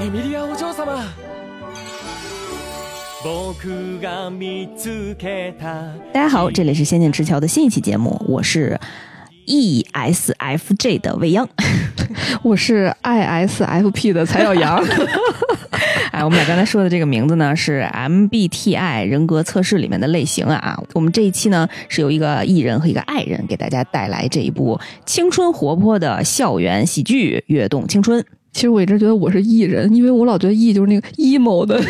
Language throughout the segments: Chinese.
エミリアお嬢様僕が見つけた大家好，这里是《仙剑池桥》的新一期节目，我是 ESFJ 的未央。我是 ISFP 的蔡小阳，哎，我们俩刚才说的这个名字呢是 MBTI 人格测试里面的类型啊。我们这一期呢是由一个艺人和一个爱人给大家带来这一部青春活泼的校园喜剧《跃动青春》。 其实我一直觉得我是艺人，因为我老觉得艺就是那个 emo 的，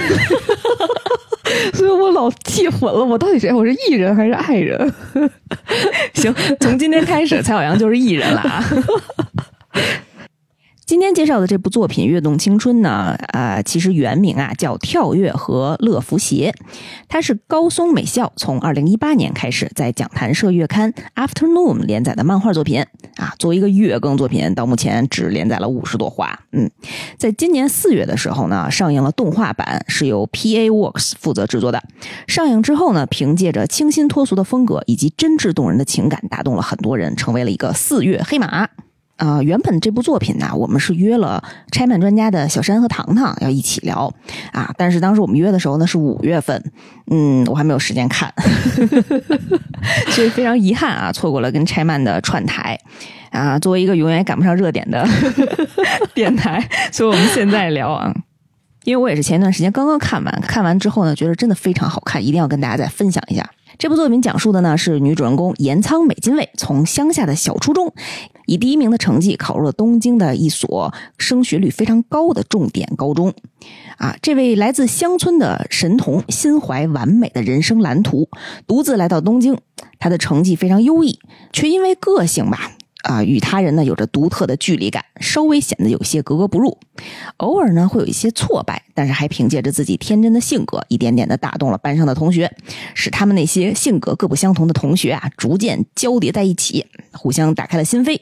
所以我老记混了，我到底谁？我是艺人还是爱人？行，从今天开始，蔡小阳就是艺人了啊。今天介绍的这部作品《跃动青春》呢，呃，其实原名啊叫《跳跃和乐福鞋》，它是高松美校从二零一八年开始在讲谈社月刊《Afternoon》连载的漫画作品啊。作为一个月更作品，到目前只连载了五十多话。嗯，在今年四月的时候呢，上映了动画版，是由 PA Works 负责制作的。上映之后呢，凭借着清新脱俗的风格以及真挚动人的情感，打动了很多人，成为了一个四月黑马。啊、原本这部作品呢，我们是约了拆漫专家的小山和糖糖要一起聊啊，但是当时我们约的时候呢是五月份，嗯，我还没有时间看，所以非常遗憾啊，错过了跟拆漫的串台啊。作为一个永远赶不上热点的 电台，所以我们现在聊啊。因为我也是前一段时间刚刚看完，看完之后呢，觉得真的非常好看，一定要跟大家再分享一下。这部作品讲述的呢是女主人公岩仓美津卫从乡下的小初中，以第一名的成绩考入了东京的一所升学率非常高的重点高中。啊，这位来自乡村的神童心怀完美的人生蓝图，独自来到东京。他的成绩非常优异，却因为个性吧。啊，与他人呢有着独特的距离感，稍微显得有些格格不入。偶尔呢会有一些挫败，但是还凭借着自己天真的性格，一点点的打动了班上的同学，使他们那些性格各不相同的同学啊，逐渐交叠在一起，互相打开了心扉。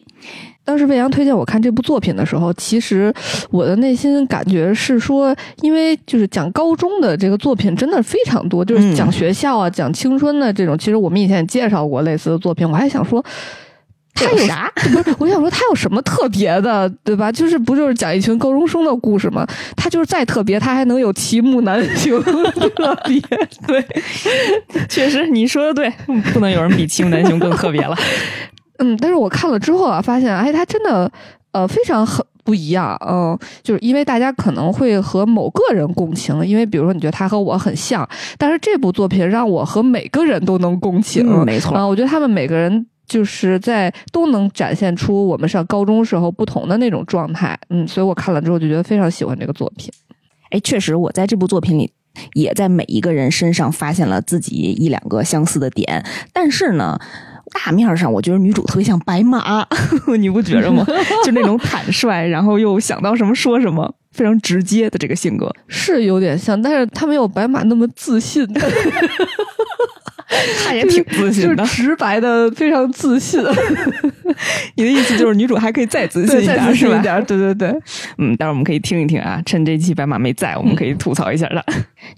当时魏阳推荐我看这部作品的时候，其实我的内心感觉是说，因为就是讲高中的这个作品真的非常多，就是讲学校啊、讲青春的这种。其实我们以前也介绍过类似的作品，我还想说。他有啥？不是，我想说他有什么特别的，对吧？就是不就是讲一群高中生的故事吗？他就是再特别，他还能有齐木楠雄特别。对，确实你说的对，不能有人比齐木楠雄更特别了。嗯，但是我看了之后啊，发现哎，他真的呃非常很不一样。嗯，就是因为大家可能会和某个人共情，因为比如说你觉得他和我很像，但是这部作品让我和每个人都能共情。嗯，没错。啊，我觉得他们每个人。就是在都能展现出我们上高中时候不同的那种状态，嗯，所以我看了之后就觉得非常喜欢这个作品。哎，确实，我在这部作品里也在每一个人身上发现了自己一两个相似的点，但是呢，大面上我觉得女主特别像白马，你不觉着吗？就那种坦率，然后又想到什么说什么，非常直接的这个性格是有点像，但是她没有白马那么自信。他也挺自信的，直白的，非常自信。你的意思就是女主还可以再自信一点，是吧？对对对，嗯，待会儿我们可以听一听啊。趁这期白马没在，我们可以吐槽一下的。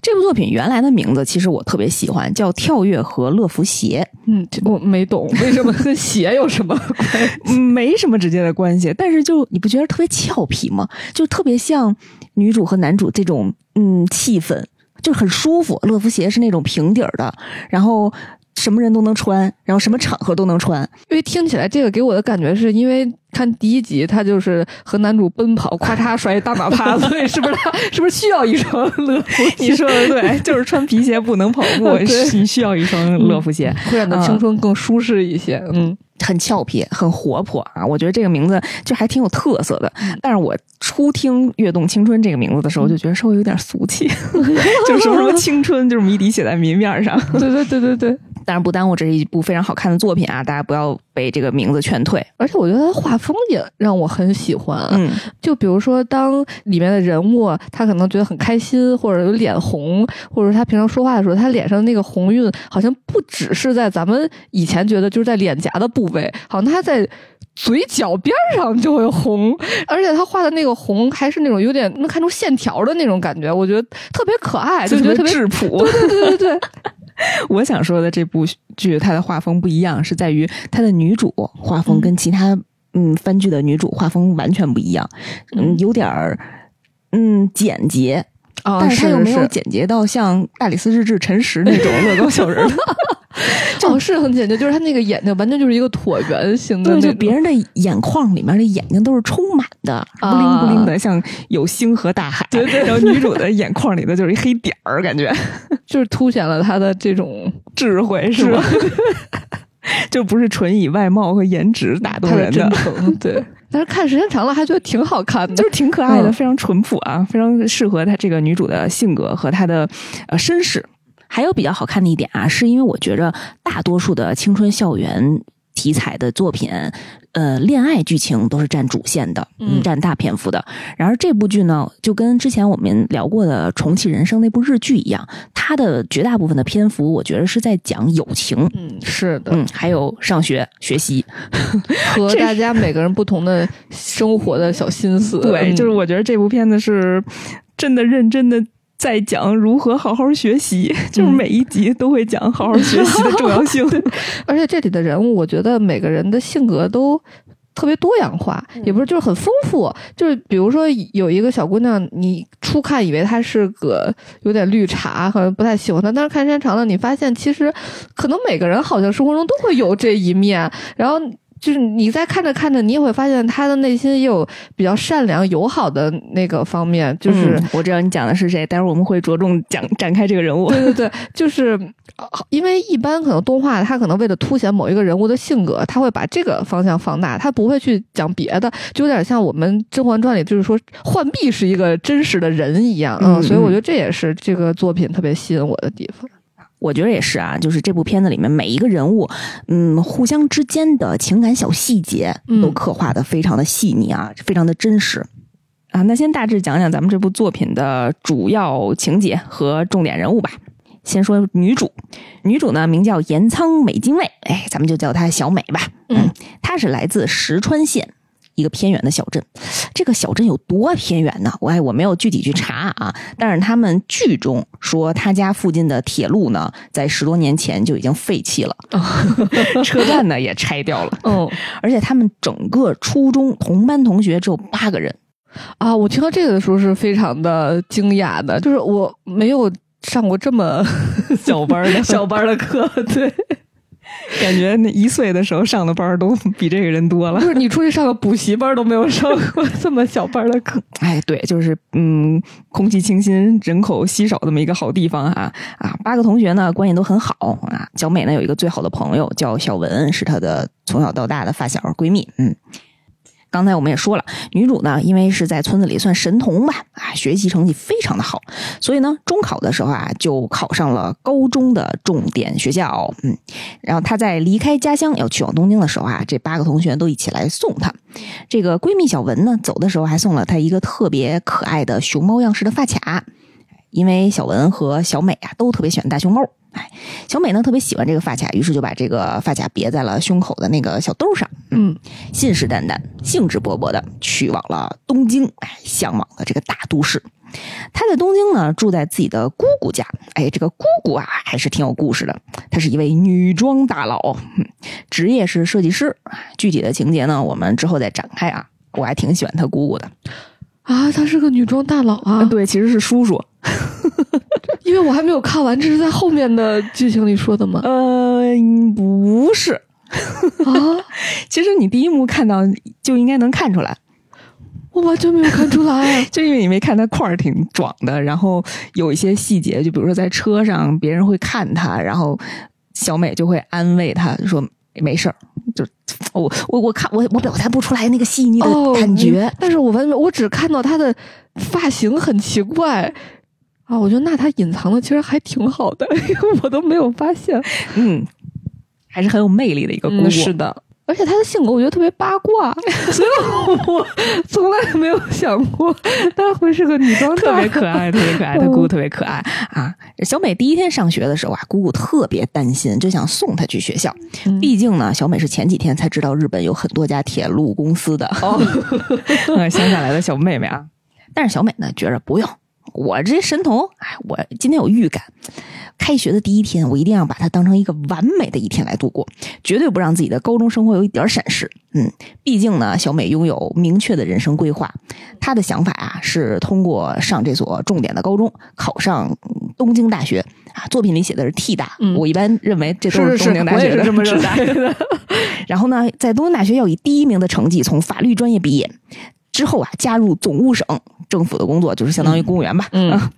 这部作品原来的名字其实我特别喜欢，叫《跳跃和乐福鞋》。嗯，我没懂为什么跟鞋有什么关系？没什么直接的关系，但是就你不觉得特别俏皮吗？就特别像女主和男主这种嗯气氛。就很舒服，乐福鞋是那种平底儿的，然后什么人都能穿，然后什么场合都能穿。因为听起来这个给我的感觉是因为看第一集他就是和男主奔跑，咔嚓摔一大马趴，所以是不是他 是不是需要一双乐福？你说的对，就是穿皮鞋不能跑步，你需要一双乐福鞋，会让你的青春更舒适一些。嗯。很俏皮，很活泼啊！我觉得这个名字就还挺有特色的。但是我初听“跃动青春”这个名字的时候，就觉得稍微有点俗气，就是什么什么青春，就是谜底写在谜面上。对对对对对。但是不耽误这是一部非常好看的作品啊！大家不要被这个名字劝退。而且我觉得他画风也让我很喜欢。嗯，就比如说，当里面的人物他可能觉得很开心，或者有脸红，或者他平常说话的时候，他脸上那个红晕，好像不只是在咱们以前觉得就是在脸颊的部位，好像他在嘴角边上就会红，而且他画的那个红还是那种有点能看出线条的那种感觉，我觉得特别可爱，就觉得特别质朴。对对对对对。我想说的这部剧，它的画风不一样，是在于它的女主画风跟其他嗯番剧的女主画风完全不一样，嗯，有点儿嗯简洁，啊但是他又没有简洁到像大理寺日志陈实那种乐高小人儿的。哦，是很简洁，就是他那个眼睛完全就是一个椭圆形的对，就别人的眼眶里面的眼睛都是充满的，布灵布灵的，像有星河大海。对对。然后女主的眼眶里的就是一黑点儿，感觉 就是凸显了她的这种智慧是吧？就不是纯以外貌和颜值打动人的 对。但是看时间长了，还觉得挺好看的，就是挺可爱的，嗯非常淳朴啊，非常适合她这个女主的性格和她的呃身世。还有比较好看的一点啊，是因为我觉着大多数的青春校园题材的作品，呃，恋爱剧情都是占主线的，嗯占大篇幅的。然而这部剧呢，就跟之前我们聊过的《重启人生》那部日剧一样，它的绝大部分的篇幅，我觉得是在讲友情。嗯，是的，嗯，还有上学学习，和 大家每个人不同的生活的小心思，对，嗯就是我觉得这部片子是真的认真的在讲如何好好学习，就是每一集都会讲好好学习的重要性。而且这里的人物，我觉得每个人的性格都特别多样化，也不是就是很丰富。就是比如说有一个小姑娘，你初看以为她是个有点绿茶，好像不太喜欢她，但是看时间长了，你发现其实可能每个人好像生活中都会有这一面，然后。就是你在看着看着，你也会发现他的内心也有比较善良、友好的那个方面，就是、嗯我知道你讲的是谁，待会儿我们会着重讲展开这个人物。对对对，就是呃因为一般可能动画它可能为了凸显某一个人物的性格，他会把这个方向放大，他不会去讲别的，就有点像我们《甄嬛传》里就是说浣碧是一个真实的人一样，嗯嗯，所以我嗯觉得这也是这个作品特别吸引我的地方。我觉得也是啊，就是这部片子里面每一个人物，嗯，互相之间的情感小细节嗯都刻画的非常的细腻啊，非常的真实。啊，那先大致讲讲咱们这部作品的主要情节和重点人物吧。先说女主，女主呢名叫岩仓美津卫，哎，咱们就叫她小美吧。嗯，她是来自石川县一个偏远的小镇。这个小镇有多偏远呢？我哎我没有具体去查啊，但是他们剧中说他家附近的铁路呢，在十多年前就已经废弃了，车站呢也拆掉了，嗯而且他们整个初中同班同学只有八个人。啊，我听到这个的时候是非常的惊讶的，就是我没有上过这么 小班的小班的课，对。感觉那一岁的时候上的班儿都比这个人多了就。是你出去上个补习班都没有上过这么小班的课，哎，对，就是嗯，空气清新、人口稀少这么一个好地方啊啊！八个同学呢关系都很好啊。小美呢有一个最好的朋友叫小文，是她的从小到大的发小闺蜜。嗯，刚才我们也说了，女主呢因为是在村子里算神童吧，啊，学习成绩非常的好，所以呢中考的时候啊就考上了高中的重点学校。嗯，然后她在离开家乡要去往东京的时候啊，这八个同学都一起来送她。这个闺蜜小文呢，走的时候还送了她一个特别可爱的熊猫样式的发卡，因为小文和小美啊都特别喜欢大熊猫。哎，小美呢特别喜欢这个发卡，于是就把这个发卡别在了胸口的那个小兜上，嗯，信誓旦旦、兴致勃勃的去往了东京，哎，向往的这个大都市。她在东京呢，住在自己的姑姑家。哎，这个姑姑啊，还是挺有故事的。她是一位女装大佬，嗯职业是设计师。具体的情节呢，我们之后再展开啊。我还挺喜欢她姑姑的。啊，她是个女装大佬啊，对，其实是叔叔。因为我还没有看完，这是在后面的剧情里说的吗？呃，不是。啊，其实你第一幕看到就应该能看出来，我完全没有看出来。就因为你没看他块儿挺壮的，然后有一些细节，就比如说在车上别人会看他，然后小美就会安慰他，就说没事儿。就 我我我看我我表达不出来那个细腻的哦，感觉。但是我完全我只看到她的发型很奇怪啊，我觉得那他隐藏的其实还挺好的，因为我都没有发现。嗯，还是很有魅力的一个姑姑。嗯，是的。而且她的性格我觉得特别八卦，所以我 从来没有想过她会是个女装特别可爱，特别可爱，她姑姑特别可爱啊！小美第一天上学的时候啊，姑姑特别担心，就想送她去学校。嗯毕竟呢，小美是前几天才知道日本有很多家铁路公司的，哦，乡下来的小妹妹啊。但是小美呢，觉着不用，我这神童，哎，我今天有预感，开学的第一天，我一定要把它当成一个完美的一天来度过，绝对不让自己的高中生活有一点闪失。嗯，毕竟呢，小美拥有明确的人生规划，她的想法啊是通过上这所重点的高中，考上嗯东京大学啊。作品里写的是 T 大，嗯我一般认为这都是是东京大学的我也是这么认大为的。然后呢，在东京大学要以第一名的成绩从法律专业毕业，之后啊加入总务省政府的工作，就是相当于公务员吧。嗯 啊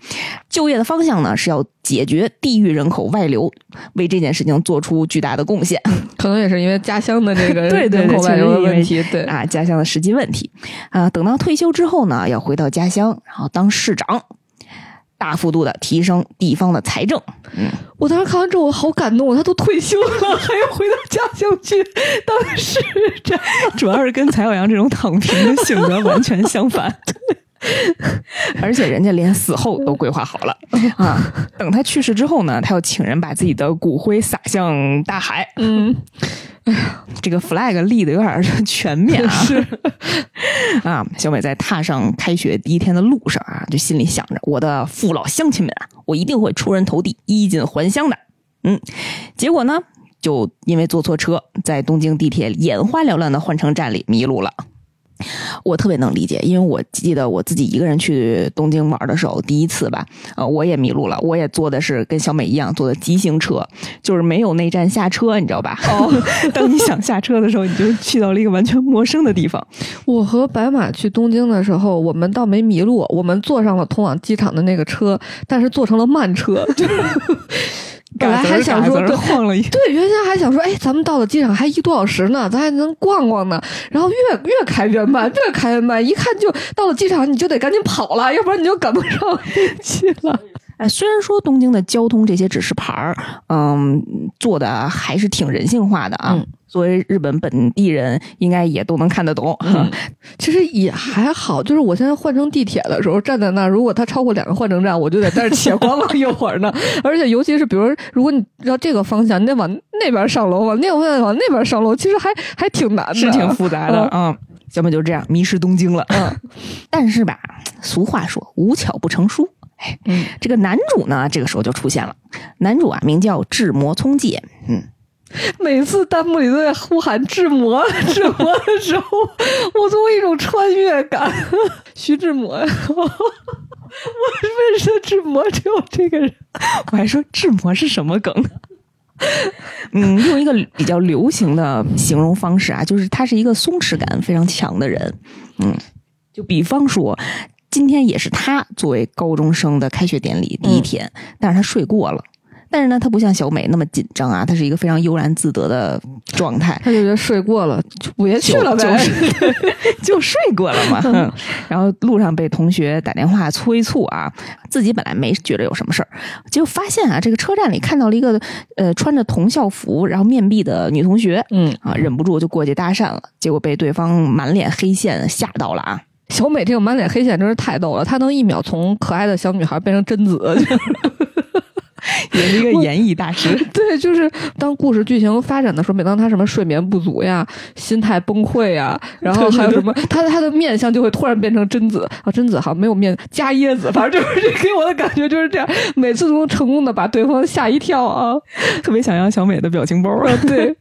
就业的方向呢是要解决地域人口外流，为这件事情做出巨大的贡献 可能也是因为家乡的这个对对对人口外流的问题，对，啊，家乡的实际问题啊。等到退休之后呢，要回到家乡，然后当市长。大幅度的提升地方的财政，我当时看完之后，我好感动，他都退休了，还要回到家乡去当市长。主要是跟蔡小阳这种躺平的性格完全相反。而且人家连死后都规划好了 啊！等他去世之后呢，他要请人把自己的骨灰撒向大海。嗯，这个 flag 立的有点全面啊！是啊，小美在踏上开学第一天的路上啊，就心里想着：我的父老乡亲们啊，我一定会出人头地、衣锦还乡的。嗯，结果呢，就因为坐错车，在东京地铁眼花缭乱的换乘站里迷路了。我特别能理解，因为我记得我自己一个人去东京玩的时候，第一次吧，呃，我也迷路了。我也坐的是跟小美一样坐的急行车，就是没有内站下车，你知道吧？哦，当你想下车的时候，你就去到了一个完全陌生的地方。我和白马去东京的时候，我们倒没迷路，我们坐上了通往机场的那个车，但是坐成了慢车，就 是本来还想说晃了一，对，原先还想说，哎，咱们到了机场还一个多小时呢，咱还能逛逛呢。然后越越开越慢，越开越慢，一看就到了机场，你就得赶紧跑了，要不然你就赶不上飞机了。哎，虽然说东京的交通这些指示牌儿，嗯，做的还是挺人性化的啊。嗯作为日本本地人，应该也都能看得懂。嗯 其实也还好，就是我现在换乘地铁的时候，站在那儿，如果它超过两个换乘站，我就得在那儿且观望一会儿呢。而且尤其是比如，如果你绕这个方向，你得往那边上楼，往那个方向往那边上楼，其实还还挺难的，是挺复杂的啊、嗯。小美就这样迷失东京了。嗯，但是吧，俗话说无巧不成书。这个男主呢，这个时候就出现了。男主啊，名叫志摩聪介。嗯，每次弹幕里都在呼喊“志摩”“志摩”的时候，我总有一种穿越感。徐志摩，我认识的志摩只有这个人。我还说志摩是什么梗？嗯，用一个比较流行的形容方式啊，就是他是一个松弛感非常强的人。嗯，就比方说，今天也是他作为高中生的开学典礼第一天，但是他睡过了。但是呢，他不像小美那么紧张啊，他是一个非常悠然自得的状态。他就觉得睡过了，就别去了呗。就是 就睡过了嘛。嗯然后路上被同学打电话催促啊，自己本来没觉得有什么事儿，结果发现啊，这个车站里看到了一个呃穿着同校服然后面壁的女同学嗯，啊，忍不住就过去搭讪了，结果被对方满脸黑线吓到了啊。小美这个满脸黑线真是太逗了，她能一秒从可爱的小女孩变成贞子。也是一个演绎大师。对，就是当故事剧情发展的时候，每当她什么睡眠不足呀、心态崩溃呀，然后还有什么，她她的面相就会突然变成贞子啊，贞子好像没有面加椰子，反正就是这 给我的感觉就是这样，每次都能成功的把对方吓一跳啊。特别想要小美的表情包啊。对，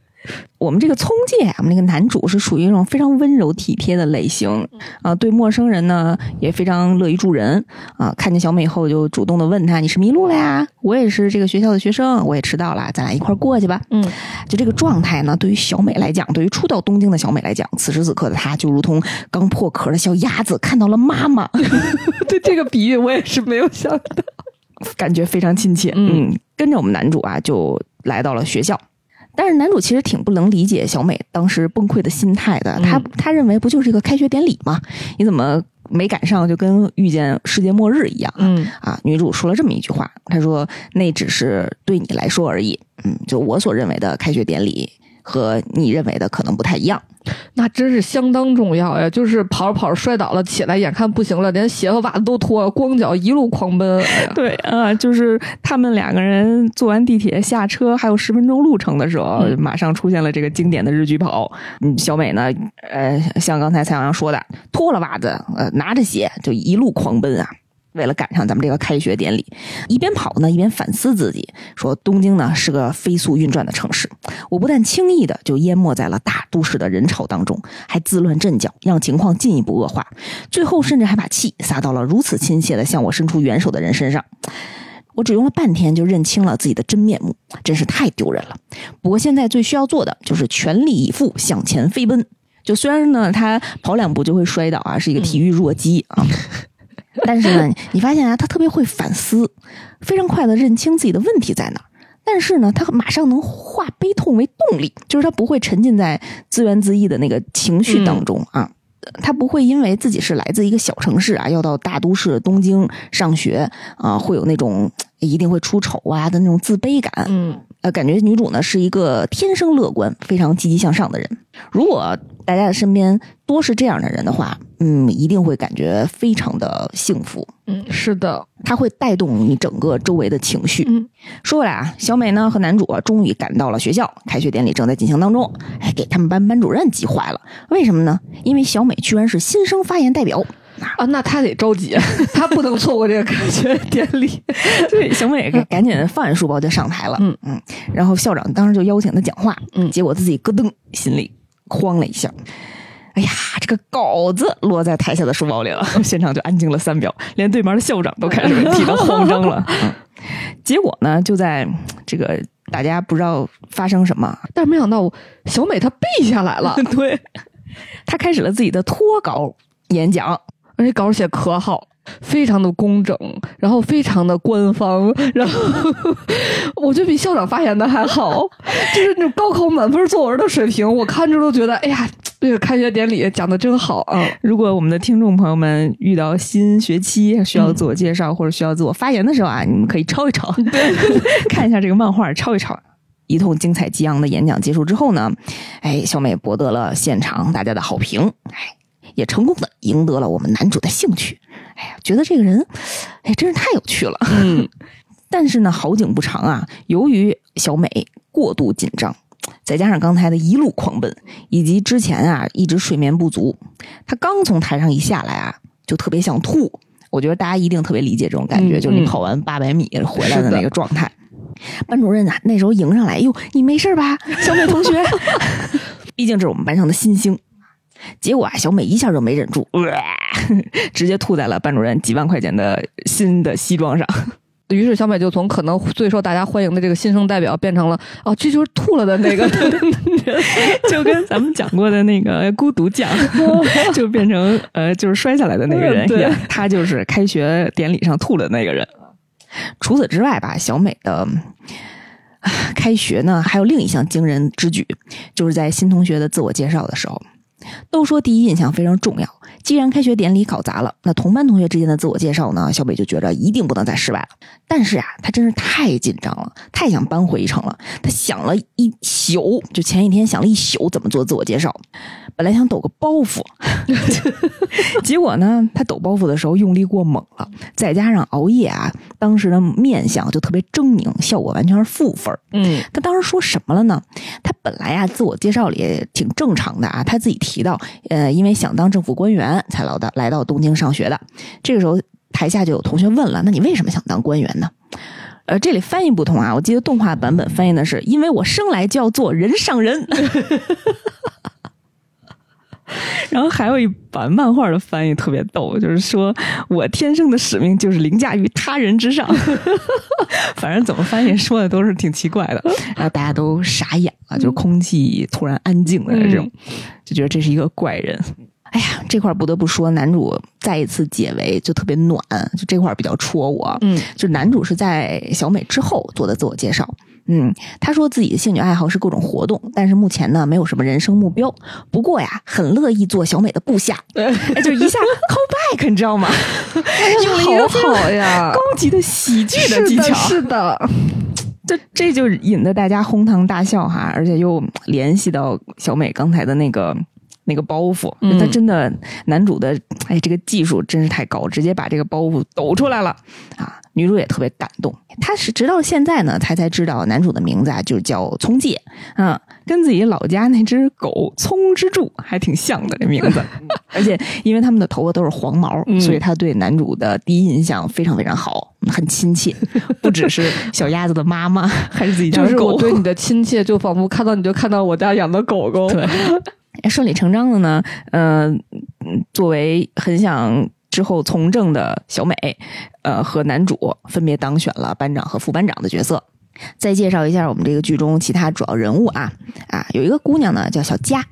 我们这个聪介啊，我们那个男主是属于那种非常温柔体贴的类型啊，对陌生人呢也非常乐于助人啊。看见小美以后，就主动的问她：“你是迷路了呀？我也是这个学校的学生，我也迟到了，咱俩一块儿过去吧。”嗯，就这个状态呢，对于小美来讲，对于初到东京的小美来讲，此时此刻的她就如同刚破壳的小鸭子看到了妈妈，对这个比喻我也是没有想到。感觉非常亲切。嗯嗯，跟着我们男主啊，就来到了学校。但是男主其实挺不能理解小美当时崩溃的心态的，他嗯他认为不就是一个开学典礼吗？你怎么没赶上就跟遇见世界末日一样？嗯啊，女主说了这么一句话，她说那只是对你来说而已。嗯，就我所认为的开学典礼和你认为的可能不太一样。那真是相当重要呀！就是跑着跑着摔倒了，起来眼看不行了，连鞋和袜子都脱了，光脚一路狂奔。哎 对啊，就是他们两个人坐完地铁下车还有十分钟路程的时候，嗯马上出现了这个经典的日剧跑。嗯，小美呢，呃，像刚才蔡阳阳说的，脱了袜子，呃，拿着鞋就一路狂奔啊。为了赶上咱们这个开学典礼，一边跑呢，一边反思自己，说东京呢是个飞速运转的城市，我不但轻易的就淹没在了大都市的人潮当中，还自乱阵脚，让情况进一步恶化，最后甚至还把气撒到了如此亲切的向我伸出援手的人身上。我只用了半天就认清了自己的真面目，真是太丢人了。不过现在最需要做的就是全力以赴向前飞奔。就虽然呢，他跑两步就会摔倒啊，是一个体育弱鸡啊，但是呢，你发现啊，他特别会反思，非常快的认清自己的问题在哪儿。但是呢，他马上能化悲痛为动力，就是他不会沉浸在自怨自艾的那个情绪当中啊。他不会因为自己是来自一个小城市啊，要到大都市东京上学啊，会有那种一定会出丑啊的那种自卑感。嗯，呃，感觉女主呢是一个天生乐观、非常积极向上的人。如果大家的身边多是这样的人的话，嗯，一定会感觉非常的幸福。嗯，是的，它会带动你整个周围的情绪。嗯，说回来啊，小美呢和男主啊终于赶到了学校，开学典礼正在进行当中。哎，给他们班班主任急坏了。为什么呢？因为小美居然是新生发言代表。啊，那他得着急，他不能错过这个开学典礼。对，小美 赶紧放下书包就上台了。嗯嗯，然后校长当时就邀请他讲话。嗯结果自己咯噔，心里慌了一下。哎呀，这个稿子落在台下的书包里了，现场就安静了三秒，连对面的校长都开始被提到慌张了。嗯结果呢，就在这个大家不知道发生什么，但是没想到小美她背下来了，对，她开始了自己的脱稿演讲。而且稿写可好，非常的工整，然后非常的官方，然后我觉得比校长发言的还好，就是那种高考满分作文的水平，我看着都觉得，哎呀，这个开学典礼讲的真好啊！如果我们的听众朋友们遇到新学期需要自我介绍或者需要自我发言的时候啊，你们可以抄一抄，看一下这个漫画，抄一抄。一通精彩激昂的演讲结束之后呢，哎，小美博得了现场大家的好评，哎，也成功的赢得了我们男主的兴趣。哎呀，觉得这个人，哎，真是太有趣了。嗯，但是呢，好景不长啊，由于小美过度紧张，再加上刚才的一路狂奔，以及之前啊一直睡眠不足，她刚从台上一下来啊，就特别想吐。我觉得大家一定特别理解这种感觉，嗯就是你嗯跑完八百米回来的那个状态。班主任啊，那时候迎上来，哟，你没事吧，小美同学？毕竟这是我们班上的新星。结果啊，小美一下就没忍住，呃、直接吐在了班主任几万块钱的新的西装上。于是小美就从可能最受大家欢迎的这个新生代表，变成了哦，这就是吐了的那个 就跟咱们讲过的那个孤独奖，就变成呃，就是摔下来的那个人一样，他就是开学典礼上吐了那个人。除此之外吧，小美的啊开学呢，还有另一项惊人之举，就是在新同学的自我介绍的时候，都说第一印象非常重要。既然开学典礼搞砸了，那同班同学之间的自我介绍呢，小北就觉着一定不能再失败了。但是啊，他真是太紧张了，太想扳回一城了。他想了一宿，就前一天想了一宿怎么做自我介绍。本来想抖个包袱，结果呢，他抖包袱的时候用力过猛了，再加上熬夜啊，当时的面相就特别狰狞，效果完全是负分儿。嗯他当时说什么了呢？他本来啊，自我介绍里挺正常的啊，他自己提到，呃，因为想当政府官员才来到来到东京上学的。这个时候，台下就有同学问了：“那你为什么想当官员呢？”呃，这里翻译不同啊，我记得动画版本翻译的是“因为我生来就要做人上人”。然后还有一版漫画的翻译特别逗，就是说我天生的使命就是凌驾于他人之上。反正怎么翻译说的都是挺奇怪的，然后大家都傻眼了，就是空气突然安静的这种，就觉得这是一个怪人。哎呀，这块儿不得不说，男主再一次解围就特别暖，就这块儿比较戳我。嗯，就男主是在小美之后做的自我介绍。嗯，他说自己的兴趣爱好是各种活动，但是目前呢没有什么人生目标。不过呀，很乐意做小美的部下，哎，就一下 call back，你知道吗？好好呀，高级的喜剧的技巧，是的，这这就引得大家哄堂大笑哈，而且又联系到小美刚才的那个那个包袱，嗯他真的男主的哎这个技术真是太高，直接把这个包袱抖出来了啊！女主也特别感动，她是直到现在呢，她才知道男主的名字啊，就叫聪介，啊，跟自己老家那只狗聪之助还挺像的这名字，而且因为他们的头发都是黄毛，嗯所以他对男主的第一印象非常非常好，很亲切，不只是小鸭子的妈妈，还是自己家狗。就是我对你的 亲切，就仿佛看到你就看到我家养的狗狗。对，顺理成章的呢，呃，嗯作为很想之后从政的小美，呃，和男主分别当选了班长和副班长的角色。再介绍一下我们这个剧中其他主要人物啊啊，有一个姑娘呢叫小佳。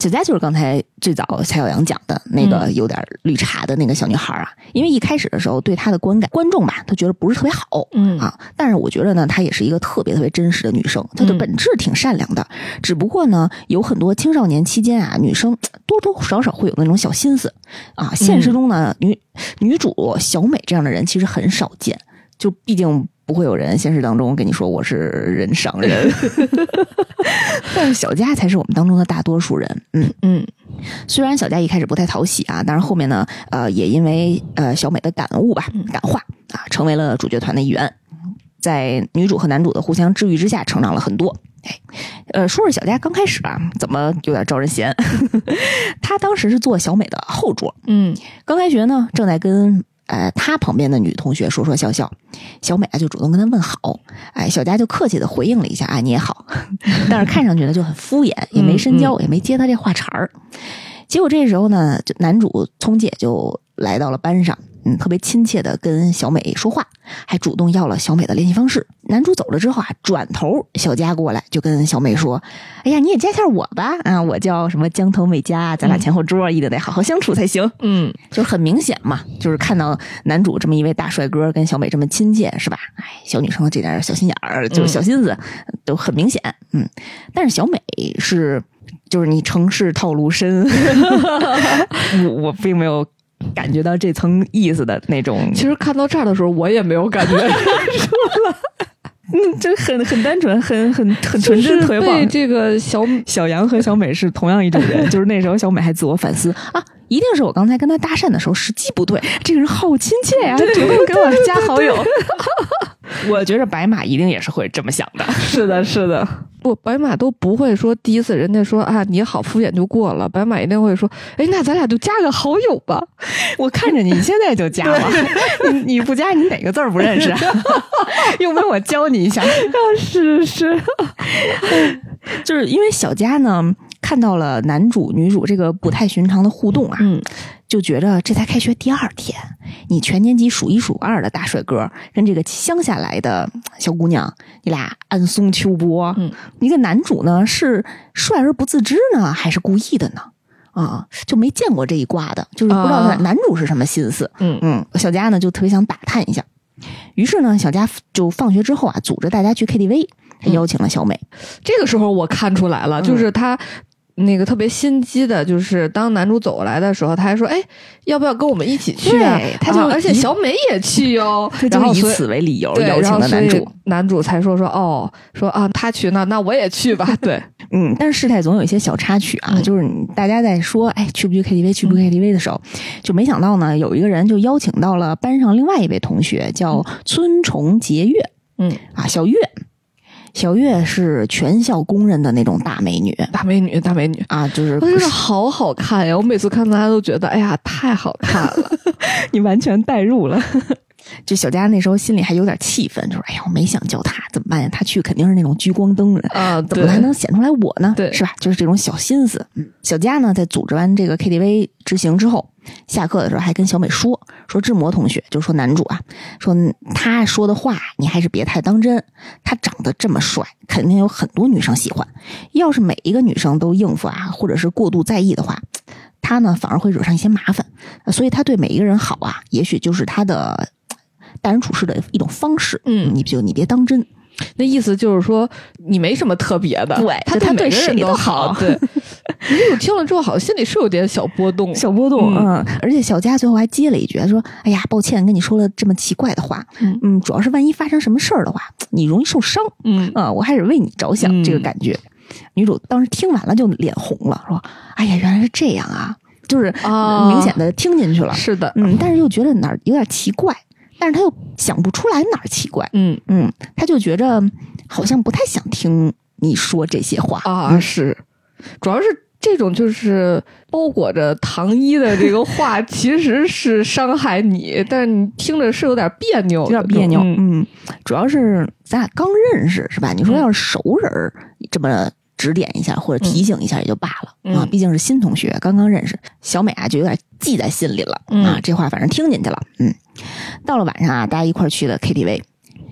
小佳就是刚才最早蔡小阳讲的那个有点绿茶的那个小女孩啊，因为一开始的时候对她的观感，观众吧都觉得不是特别好，嗯。啊，但是我觉得呢，她也是一个特别特别真实的女生，她的嗯。本质挺善良的，只不过呢，有很多青少年期间啊，女生多多少少会有那种小心思啊。现实中呢，女女主小美这样的人其实很少见，就毕竟不会有人现实当中跟你说我是人上人，但是小佳才是我们当中的大多数人。嗯，嗯虽然小佳一开始不太讨喜啊，但是后面呢，呃，也因为呃小美的感悟吧、感化啊，成为了主角团的一员，在女主和男主的互相治愈之下，成长了很多。哎，呃，说说小佳刚开始啊，怎么有点招人嫌？她当时是坐小美的后桌，嗯刚开学呢，正在跟呃他旁边的女同学说说笑笑，小美啊就主动跟他问好，哎，小佳就客气的回应了一下啊你也好，但是看上去呢就很敷衍，也没深交，也没接他这话茬儿。结果这时候呢，就男主聪姐就来到了班上，嗯，特别亲切的跟小美说话，还主动要了小美的联系方式。男主走了之后啊，转头小佳过来就跟小美说：“哎呀，你也加下我吧，啊，我叫什么江头美佳，咱俩前后桌，一定得好好相处才行。”嗯就是很明显嘛，就是看到男主这么一位大帅哥跟小美这么亲切，是吧？哎，小女生的这点小心眼儿，就是小心思，都很明显。嗯，但是小美是，就是你城市套路深，我我并没有感觉到这层意思的那种，其实看到这儿的时候，我也没有感觉，嗯，就很很单纯，很很很纯就是真推广。被这个小小杨和小美是同样一种人，就是那时候小美还自我反思啊，一定是我刚才跟他搭讪的时候时机不对，这个人好亲切呀、主动给我加好友。我觉着白马一定也是会这么想的。是的，是的。不，白马都不会说第一次人家说啊你好敷衍就过了，白马一定会说，哎，那咱俩就加个好友吧。我看着你现在就加了，你你不加你哪个字儿不认识？用不用我教你一下？是是，就是因为小佳呢看到了男主女主这个不太寻常的互动啊，嗯就觉着这才开学第二天，你全年级数一数二的大帅哥，跟这个乡下来的小姑娘，你俩暗松秋波，嗯，一个男主呢是帅而不自知呢，还是故意的呢？啊，就没见过这一挂的，就是不知道啊男主是什么心思。嗯嗯，小佳呢就特别想打探一下，于是呢，小佳就放学之后啊，组织大家去 KTV，他邀请了小美。这个时候我看出来了，嗯就是他。那个特别心机的，就是当男主走过来的时候，他还说：“哎，要不要跟我们一起去啊？”他就啊而且小美也去哟。然后以此为理由，邀请了男主。男主才说说哦，说啊，他去那那我也去吧。对，嗯，但是事态总有一些小插曲啊，嗯就是大家在说，哎，去不去 KTV，去不去 KTV 的时候，就没想到呢，有一个人就邀请到了班上另外一位同学，叫村重结月嗯，啊，小月。小月是全校公认的那种大美女大美女，大美女，啊，就是真是好好看呀！我每次看大家都觉得，哎呀，太好看了。你完全代入了。就小佳那时候心里还有点气愤，就说哎呀，我没想叫他，怎么办呀？他去肯定是那种聚光灯人，啊，怎么还能显出来我呢？对是吧？就是这种小心思。嗯，小佳呢，在组织完这个 KTV 之行之后，下课的时候还跟小美说说志摩同学，就说男主啊，说他说的话你还是别太当真。他长得这么帅，肯定有很多女生喜欢。要是每一个女生都应付啊，或者是过度在意的话，他呢反而会惹上一些麻烦。呃所以他对每一个人好啊，也许就是他的待人处事的一种方式。嗯你就你别当真。那意思就是说，你没什么特别的，对他对谁都好。对，因为我听了之后，好像心里是有点小波动。小波动，嗯嗯，而且小佳最后还接了一句，他说：“哎呀，抱歉，跟你说了这么奇怪的话，嗯嗯，主要是万一发生什么事儿的话，你容易受伤，嗯啊、我还是为你着想，嗯这个感觉。”女主当时听完了就脸红了，说：“哎呀，原来是这样啊！”就是啊明显的听进去了，是的，嗯，但是又觉得哪儿有点奇怪，但是他又想不出来哪儿奇怪，嗯。嗯，他就觉着好像不太想听你说这些话。啊是，主要是这种就是包裹着糖衣的这个话，其实是伤害你，但是你听着是有点别扭，有点别扭，嗯嗯，主要是咱俩刚认识是吧？你说要是熟人儿这么指点一下或者提醒一下也就罢了、嗯。啊，毕竟是新同学，刚刚认识。小美啊就有点记在心里了、嗯。啊，这话反正听进去了。嗯，到了晚上啊，大家一块儿去的 KTV。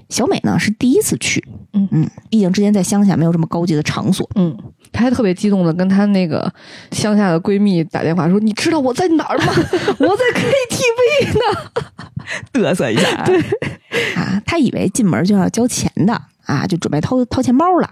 小美呢是第一次去，嗯嗯，毕竟之前在乡下没有这么高级的场所，嗯，她还特别激动的跟她那个乡下的闺蜜打电话说：“你知道我在哪儿吗？我在 KTV 呢。嘚瑟一下、啊。对啊，她以为进门就要交钱的啊，就准备掏掏钱包了。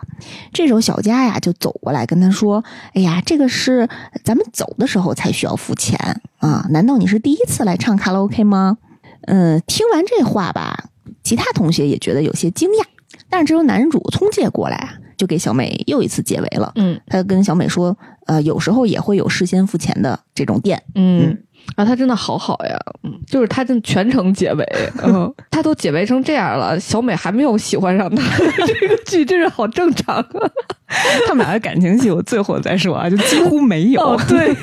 这时候小佳呀就走过来跟她说：“哎呀，这个是咱们走的时候才需要付钱啊，难道你是第一次来唱卡拉 OK 吗？”嗯，听完这话吧，其他同学也觉得有些惊讶，但是只有男主聪介过来啊，就给小美又一次解围了。嗯他跟小美说：“呃，有时候也会有事先付钱的这种店。”嗯。啊，他真的好好呀，嗯，就是他真全程解围，嗯，他都解围成这样了，小美还没有喜欢上他，这个剧真是好正常啊。他们俩的感情戏我最后再说啊，就几乎没有，哦对，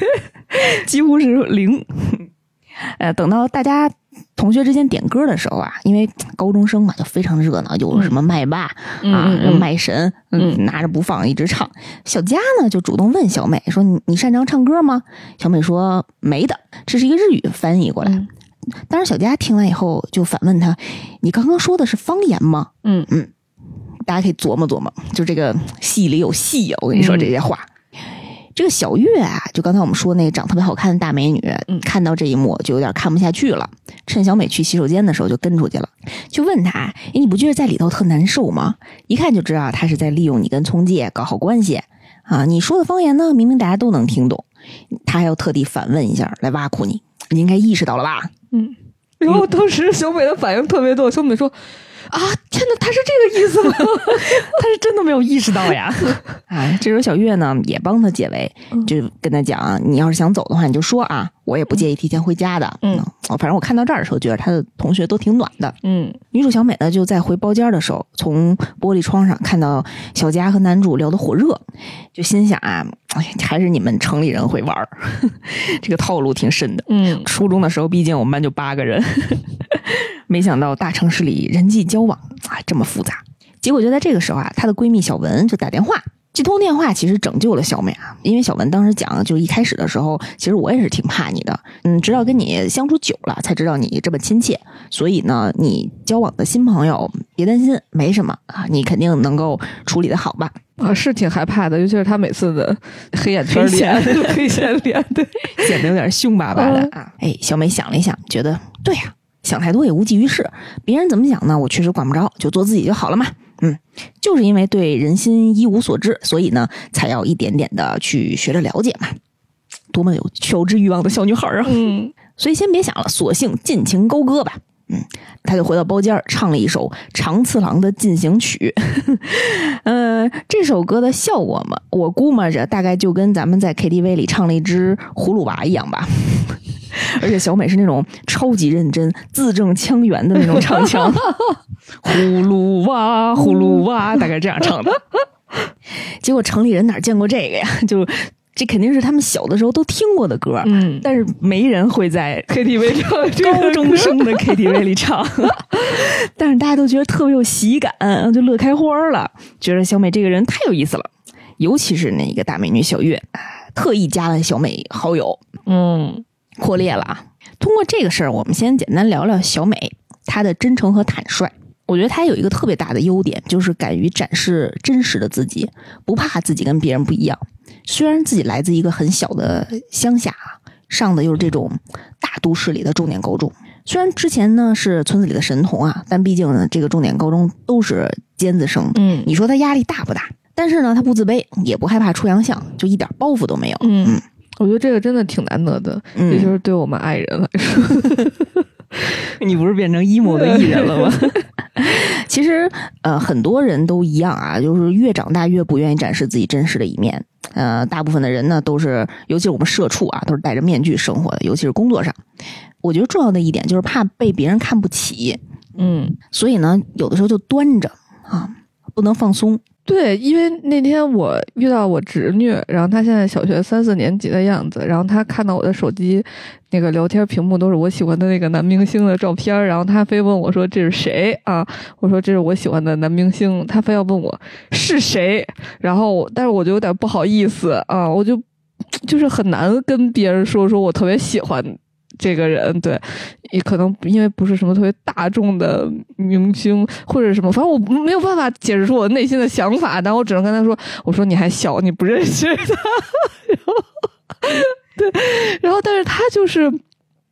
几乎是零。呃，等到大家同学之间点歌的时候啊，因为高中生嘛，就非常热闹，有什么麦霸、嗯啊、麦神，嗯，拿着不放一直唱。小佳呢就主动问小美说：“你你擅长唱歌吗？”小美说：“没的，这是一个日语翻译过来。嗯当时小佳听完以后就反问他：“你刚刚说的是方言吗？”嗯嗯大家可以琢磨琢磨，就这个戏里有戏呀！我跟你说嗯这些话。这个小月啊，就刚才我们说那个长特别好看的大美女，嗯看到这一幕就有点看不下去了。趁小美去洗手间的时候，就跟出去了，就问她：“哎，你不觉得在里头特难受吗？一看就知道她是在利用你跟聪介搞好关系啊！你说的方言呢，明明大家都能听懂，她还要特地反问一下来挖苦你，你应该意识到了吧？嗯，然后当时小美的反应特别逗，小美说：“啊，天哪，他是这个意思吗 他是真的没有意识到呀！啊，这时候小月呢也帮他解围，就跟他讲啊，你要是想走的话，你就说啊，我也不介意提前回家的。嗯哦，反正我看到这儿的时候，觉得他的同学都挺暖的。？”嗯女主小美呢，就在回包间的时候，从玻璃窗上看到小佳和男主聊得火热，就心想啊，哎，还是你们城里人会玩儿，这个套路挺深的。嗯初中的时候，毕竟我们班就八个人，没想到大城市里人际交往啊这么复杂。结果就在这个时候啊，她的闺蜜小文就打电话。这通电话其实拯救了小美啊，因为小文当时讲，就是一开始的时候，其实我也是挺怕你的，嗯，直到跟你相处久了，才知道你这么亲切。所以呢，你交往的新朋友别担心，没什么啊，你肯定能够处理的好吧？啊，是挺害怕的，尤其是他每次的黑眼圈脸、黑线脸，对，显得有点凶巴巴的啊。哎，小美想了一想，觉得对呀、想太多也无济于事。别人怎么想呢？我确实管不着，就做自己就好了嘛。嗯，就是因为对人心一无所知，所以呢，才要一点点的去学着了解嘛。多么有求知欲望的小女孩啊！嗯 所以先别想了，索性尽情高歌吧。嗯，他就回到包间唱了一首长次郎的进行曲。呃，这首歌的效果嘛，我估摸着大概就跟咱们在 KTV 里唱了一支葫芦娃一样吧。而且小美是那种超级认真、字正腔圆的那种唱腔，葫芦娃，葫芦娃，大概这样唱的。结果城里人哪见过这个呀？就这肯定是他们小的时候都听过的歌，嗯但是没人会在，KTV 唱高中生的 KTV 里唱，但是大家都觉得特别有喜感，就乐开花了，觉得小美这个人太有意思了。尤其是那个大美女小月，特意加了小美好友，嗯扩列了啊。通过这个事儿，我们先简单聊聊小美她的真诚和坦率。我觉得他有一个特别大的优点，就是敢于展示真实的自己，不怕自己跟别人不一样。虽然自己来自一个很小的乡下啊，上的又是这种大都市里的重点高中。虽然之前呢是村子里的神童啊，但毕竟呢这个重点高中都是尖子生，嗯你说他压力大不大？但是呢，他不自卑，也不害怕出洋相，就一点包袱都没有。嗯，我觉得这个真的挺难得的，嗯尤其是对我们爱人来说。你不是变成 emo 的艺人了吗？其实呃，很多人都一样啊，就是越长大越不愿意展示自己真实的一面。呃，大部分的人呢，都是，尤其是我们社畜啊，都是戴着面具生活的，尤其是工作上。我觉得重要的一点就是怕被别人看不起，嗯，所以呢，有的时候就端着啊，不能放松。对，因为那天我遇到我侄女，然后她现在小学三四年级的样子，然后她看到我的手机那个聊天屏幕都是我喜欢的那个男明星的照片，然后她非问我说这是谁啊？我说这是我喜欢的男明星，她非要问我是谁，然后但是我就有点不好意思啊，我就 就是很难跟别人说说我特别喜欢。这个人对，也可能因为不是什么特别大众的明星或者什么，反正我没有办法解释出我内心的想法，但我只能跟他说：“我说你还小，你不认识他。”然后，对，然后但是他就是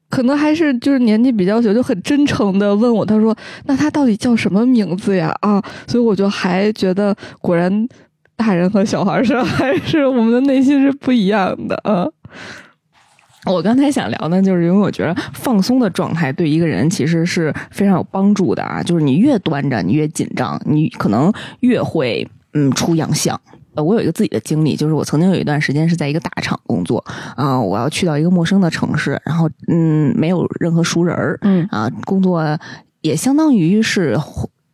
可能还是就是年纪比较小，就很真诚的问我，他说：“那他到底叫什么名字呀？”啊，所以我就还觉得，果然大人和小孩是还是我们的内心是不一样的啊。我刚才想聊呢，就是因为我觉得放松的状态对一个人其实是非常有帮助的啊。就是你越端着，你越紧张，你可能越会嗯出洋相。呃，我有一个自己的经历，就是我曾经有一段时间是在一个大厂工作啊，我要去到一个陌生的城市，然后嗯，没有任何熟人儿，嗯啊，工作也相当于是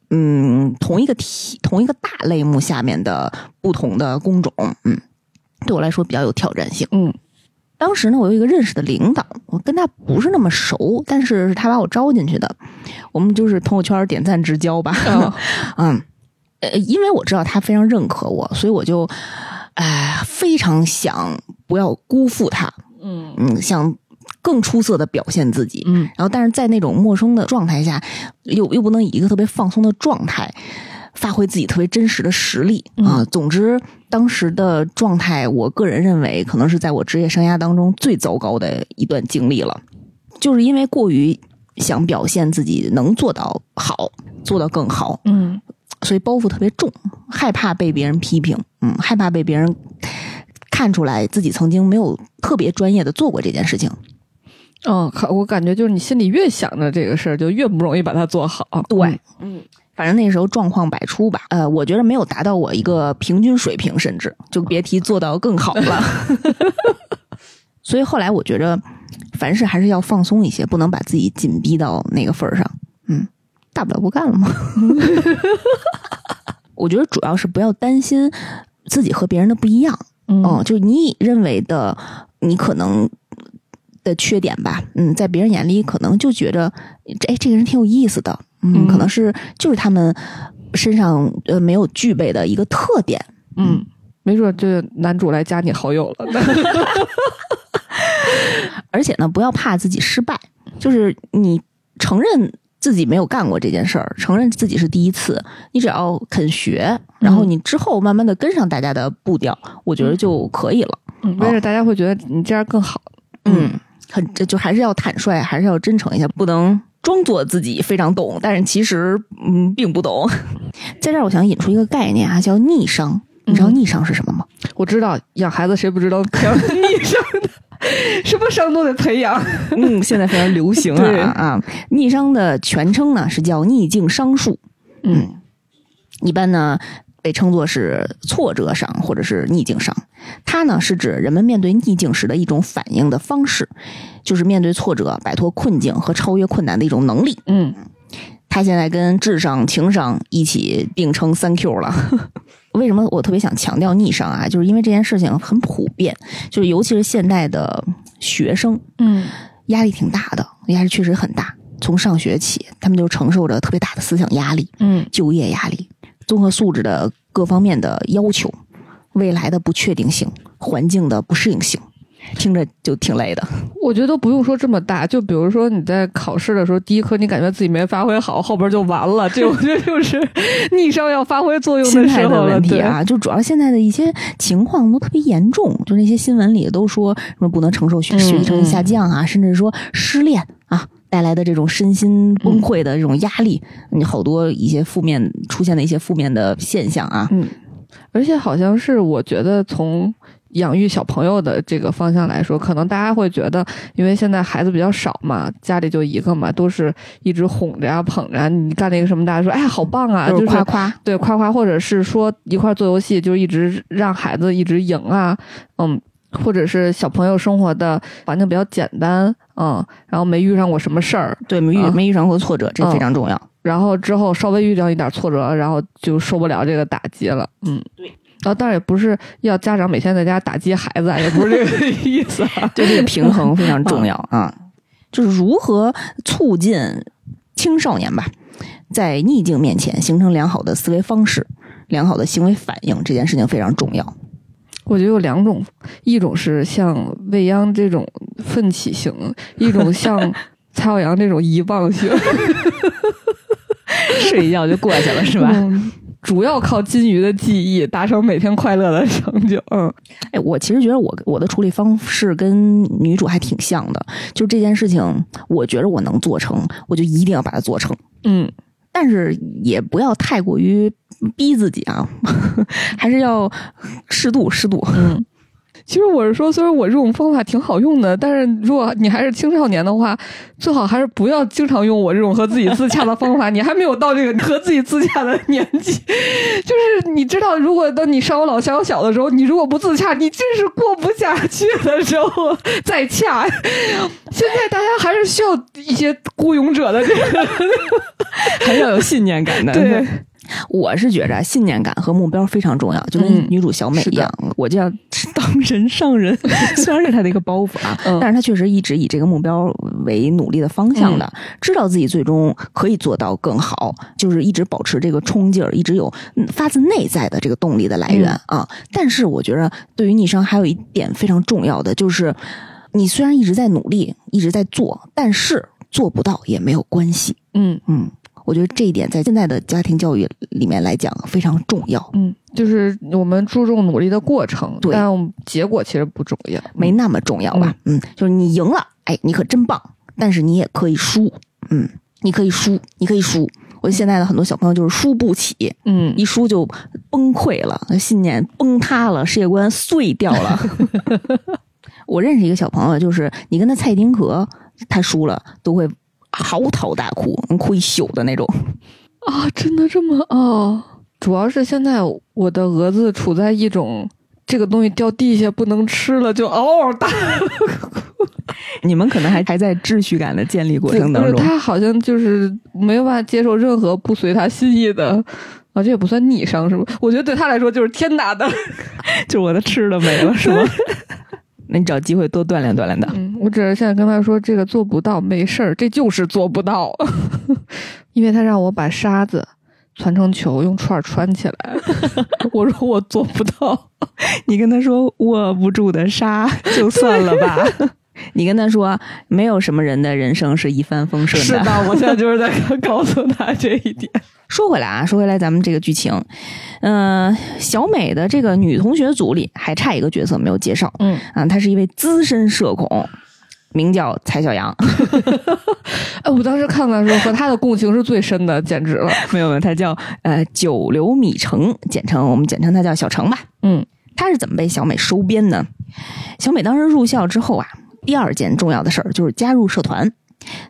嗯同一个体同一个大类目下面的不同的工种，嗯，对我来说比较有挑战性，嗯。当时呢，我有一个认识的领导，我跟他不是那么熟，但是是他把我招进去的，我们就是朋友圈点赞之交吧。嗯，呃，因为我知道他非常认可我，所以我就，哎，非常想不要辜负他。嗯嗯，想更出色的表现自己。嗯，然后但是在那种陌生的状态下，又又不能以一个特别放松的状态。发挥自己特别真实的实力啊！总之，当时的状态，我个人认为可能是在我职业生涯当中最糟糕的一段经历了。就是因为过于想表现自己能做到好，做到更好，嗯，所以包袱特别重，害怕被别人批评，嗯，害怕被别人看出来自己曾经没有特别专业的做过这件事情。哦，我感觉就是你心里越想着这个事儿，就越不容易把它做好。对，嗯。反正那时候状况百出吧，呃，我觉得没有达到我一个平均水平，甚至就别提做到更好了。所以后来我觉着，凡事还是要放松一些，不能把自己紧逼到那个份儿上。嗯，大不了不干了嘛。我觉得主要是不要担心自己和别人的不一样。嗯，就你认为的，你可能的缺点吧，嗯，在别人眼里可能就觉着，哎，这个人挺有意思的。嗯，可能是就是他们身上呃没有具备的一个特点。嗯，没准就男主来加你好友了。而且呢，不要怕自己失败，就是你承认自己没有干过这件事儿，承认自己是第一次，你只要肯学，然后你之后慢慢的跟上大家的步调，我觉得就可以了。嗯，没准大家会觉得你这样更好。嗯，很就还是要坦率，还是要真诚一下，不能。装作自己非常懂，但是其实嗯并不懂。在这儿，我想引出一个概念啊，叫逆商。你知道逆商是什么吗？我知道，养孩子谁不知道培养 逆商的？什么商都得培养。嗯，现在非常流行啊啊！逆商的全称呢是叫逆境商数。嗯，一般呢被称作是挫折商或者是逆境商。它呢是指人们面对逆境时的一种反应的方式。就是面对挫折、摆脱困境和超越困难的一种能力。嗯，他现在跟智商、情商一起并称三 Q 了。为什么我特别想强调逆商啊？就是因为这件事情很普遍，就是尤其是现代的学生，嗯，压力挺大的，压力确实很大。从上学起，他们就承受着特别大的思想压力，嗯，就业压力、综合素质的各方面的要求、未来的不确定性、环境的不适应性。听着就挺累的，我觉得不用说这么大，就比如说你在考试的时候，第一科你感觉自己没发挥好，后边就完了。这我觉得就是 逆商要发挥作用的时候问题啊。就主要现在的一些情况都特别严重，就那些新闻里都说什么不能承受学学习成绩下降啊，甚至说失恋啊带来的这种身心崩溃的这种压力，你好多一些负面出现的一些负面的现象啊。嗯，而且好像是我觉得从。养育小朋友的这个方向来说，可能大家会觉得，因为现在孩子比较少嘛，家里就一个嘛，都是一直哄着呀、捧着啊。你干了一个什么，大家说，哎呀，好棒啊，就就是是夸夸。对夸夸，或者是说一块儿做游戏，就一直让孩子一直赢啊，嗯，或者是小朋友生活的环境比较简单，嗯，然后没遇上过什么事儿，对，没遇啊没遇上过挫折，这嗯非常重要。然后之后稍微遇到一点挫折，然后就受不了这个打击了，嗯，对。然后当然也不是要家长每天在家打击孩子啊，也不是这个意思啊。对这个平衡非常重要 啊，就是如何促进青少年吧，在逆境面前形成良好的思维方式、良好的行为反应，这件事情非常重要。我觉得有两种，一种是像未央这种奋起型，一种像 蔡耀阳这种遗忘型，睡一觉就过去了，是吧？嗯主要靠金鱼的记忆达成每天快乐的成就。嗯哎，我其实觉得我我的处理方式跟女主还挺像的，就这件事情，我觉得我能做成，我就一定要把它做成。嗯但是也不要太过于逼自己啊，还是要适度适度。嗯。其实我是说，虽然我这种方法挺好用的，但是如果你还是青少年的话，最好还是不要经常用我这种和自己自洽的方法。你还没有到这个和自己自洽的年纪，就是你知道，如果等你上有老下有小的时候，你如果不自洽，你真是过不下去的时候再洽。现在大家还是需要一些孤勇者的这个，还是要有信念感的。对，我是觉着信念感和目标非常重要，就跟嗯。女主小美一样，我就要当人上人。虽然是她的一个包袱啊，嗯。但是她确实一直以这个目标为努力的方向的，知道自己最终可以做到更好，就是一直保持这个冲劲儿，一直有嗯发自内在的这个动力的来源、啊。但是我觉得对于逆商还有一点非常重要的就是，你虽然一直在努力，一直在做，但是做不到也没有关系。嗯。嗯，我觉得这一点在现在的家庭教育里面来讲非常重要，嗯，就是我们注重努力的过程，对但结果其实不重要，没那么重要吧？嗯，就是你赢了，哎，你可真棒，但是你也可以输，嗯，你可以输，你可以输。我觉得现在的很多小朋友就是输不起，嗯一输就崩溃了，信念崩塌了，世界观碎掉了。我认识一个小朋友，就是你跟他蔡丁壳，他输了都会嚎啕大哭，能哭一宿的那种。啊，真的这么哦？主要是现在我的蛾子处在一种这个东西掉地下不能吃了就嗷嗷大哭，你们可能还还在秩序感的建立过程当中。就是他好像就是没有办法接受任何不随他心意的。啊，这也不算逆商是吧？我觉得对他来说就是天大的。就我的吃的没了，是吗？那你找机会多锻炼锻炼的。嗯，我只是现在跟他说这个做不到，没事儿，这就是做不到，因为他让我把沙子攒成球，用串儿穿起来。我说我做不到。你跟他说握不住的沙，就算了吧。你跟他说，没有什么人的人生是一帆风顺的。是的，我现在就是在告诉他这一点。说回来啊，说回来，咱们这个剧情，嗯、小美的这个女同学组里还差一个角色没有介绍嗯，啊，她是一位资深社恐，名叫蔡小阳。哎，我当时看的时候和他的共情是最深的，简直了。没有没有，她叫呃九流米成，简称我们简称她叫小程吧。嗯她是怎么被小美收编呢？小美当时入校之后啊，第二件重要的事儿就是加入社团。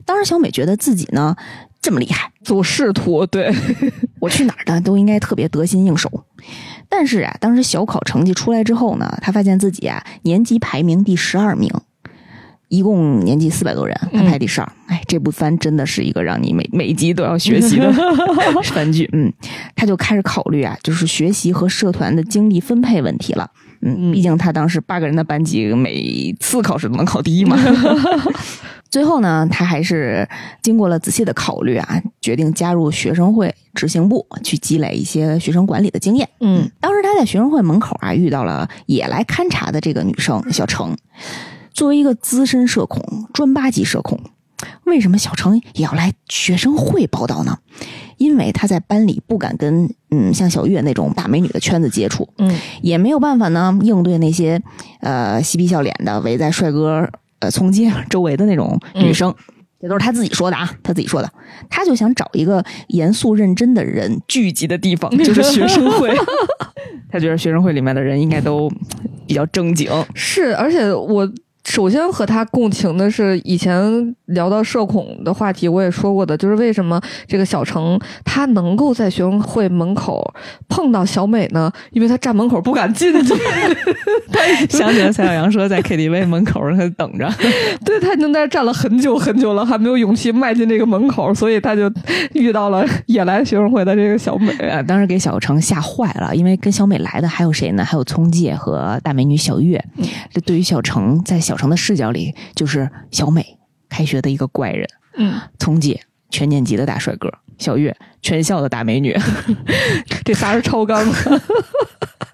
当时小美觉得自己呢这么厉害，走仕途，对，我去哪儿呢都应该特别得心应手。但是啊，当时小考成绩出来之后呢，她发现自己啊年级排名第十二名，一共年级四百多人，她排第十二。哎，这部番真的是一个让你每每集都要学习的 番剧。嗯，她就开始考虑啊，就是学习和社团的精力分配问题了。嗯，嗯毕竟他当时八个人的班级，每次考试都能考第一嘛。最后呢，他还是经过了仔细的考虑啊，决定加入学生会执行部，去积累一些学生管理的经验。嗯当时他在学生会门口啊，遇到了也来勘察的这个女生小程。作为一个资深社恐、专八级社恐，为什么小程也要来学生会报道呢？因为他在班里不敢跟嗯像小月那种大美女的圈子接触，嗯也没有办法呢应对那些呃嬉皮笑脸的围在帅哥呃从街周围的那种女生。这都是他自己说的啊，他自己说的。他就想找一个严肃认真的人聚集的地方，就是学生会。他觉得学生会里面的人应该都比较正经。是，而且我首先和他共情的是，以前聊到社恐的话题，我也说过的，就是为什么这个小程他能够在学生会门口碰到小美呢？因为他站门口不敢进去，想起了蔡小阳说在 KTV 门口他等着，对他已经在那站了很久很久了，还没有勇气迈进这个门口，所以他就遇到了也来学生会的这个小美。啊，当时给小程吓坏了，因为跟小美来的还有谁呢？还有聪介和大美女小月。这对于小程，在小程的视角里，就是小美开学的一个怪人，嗯，聪姐全年级的大帅哥，小月全校的大美女，这仨是超纲。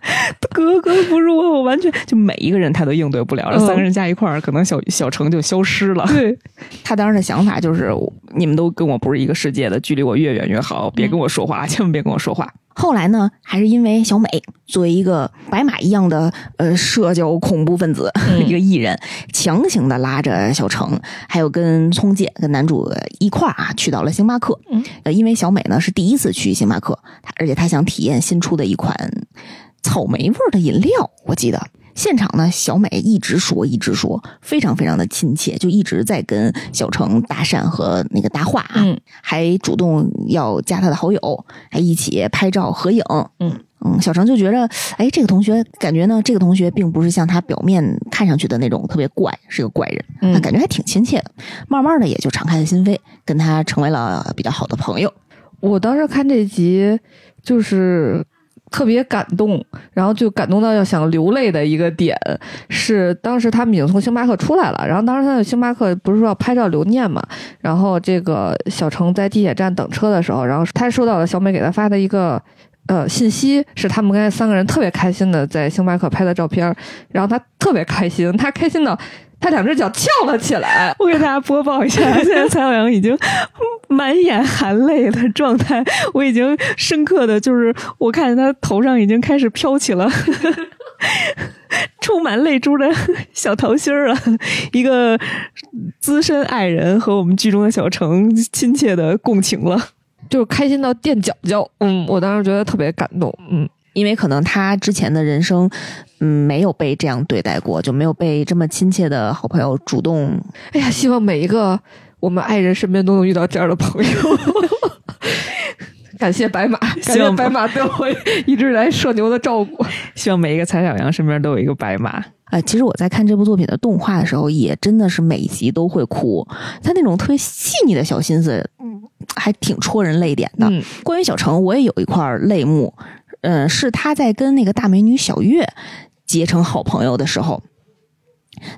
格格不入啊！我完全就每一个人他都应对不了，这三个人加一块儿，可能小小程就消失了。对，他当时的想法就是，你们都跟我不是一个世界的，距离我越远越好，别跟我说话，千万别跟我说话。后来呢，还是因为小美作为一个白马一样的呃社交恐怖分子，一个艺人，强行的拉着小程，还有跟聪姐跟男主一块儿啊去到了星巴克。嗯，呃，因为小美呢是第一次去星巴克，而且她想体验新出的一款草莓味儿的饮料。我记得现场呢，小美一直说一直说，非常非常的亲切，就一直在跟小程搭讪和那个搭话啊。嗯还主动要加他的好友，还一起拍照合影。嗯嗯，小程就觉着，哎，这个同学感觉呢，这个同学并不是像他表面看上去的那种特别怪，是个怪人，感觉还挺亲切的。慢慢的也就敞开了心扉，跟他成为了比较好的朋友。我当时看这集就是特别感动，然后就感动到要想流泪的一个点是，当时他们已经从星巴克出来了，然后当时他在星巴克不是说要拍照留念嘛，然后这个小程在地铁站等车的时候，然后他收到了小美给他发的一个。呃，信息是他们刚才三个人特别开心的在星巴克拍的照片，然后他特别开心，他开心到他两只脚翘了起来，我给大家播报一下，现在蔡小阳已经 满眼含泪的状态，我已经深刻的就是，我看见他头上已经开始飘起了 充满泪珠的小桃心儿了。一个资深爱人和我们剧中的小程亲切的共情了。就是开心到垫脚脚，嗯，我当时觉得特别感动，嗯。因为可能他之前的人生，嗯，没有被这样对待过，就没有被这么亲切的好朋友主动哎呀，希望每一个我们爱人身边都能遇到这样的朋友。感谢白马，感谢白马对我一直以来社牛的照顾。希望每一个蔡小阳身边都有一个白马。哎、其实我在看这部作品的动画的时候，也真的是每集都会哭。他那种特别细腻的小心思，还挺戳人泪点的。嗯关于小程，我也有一块泪目，嗯、是他在跟那个大美女小月结成好朋友的时候。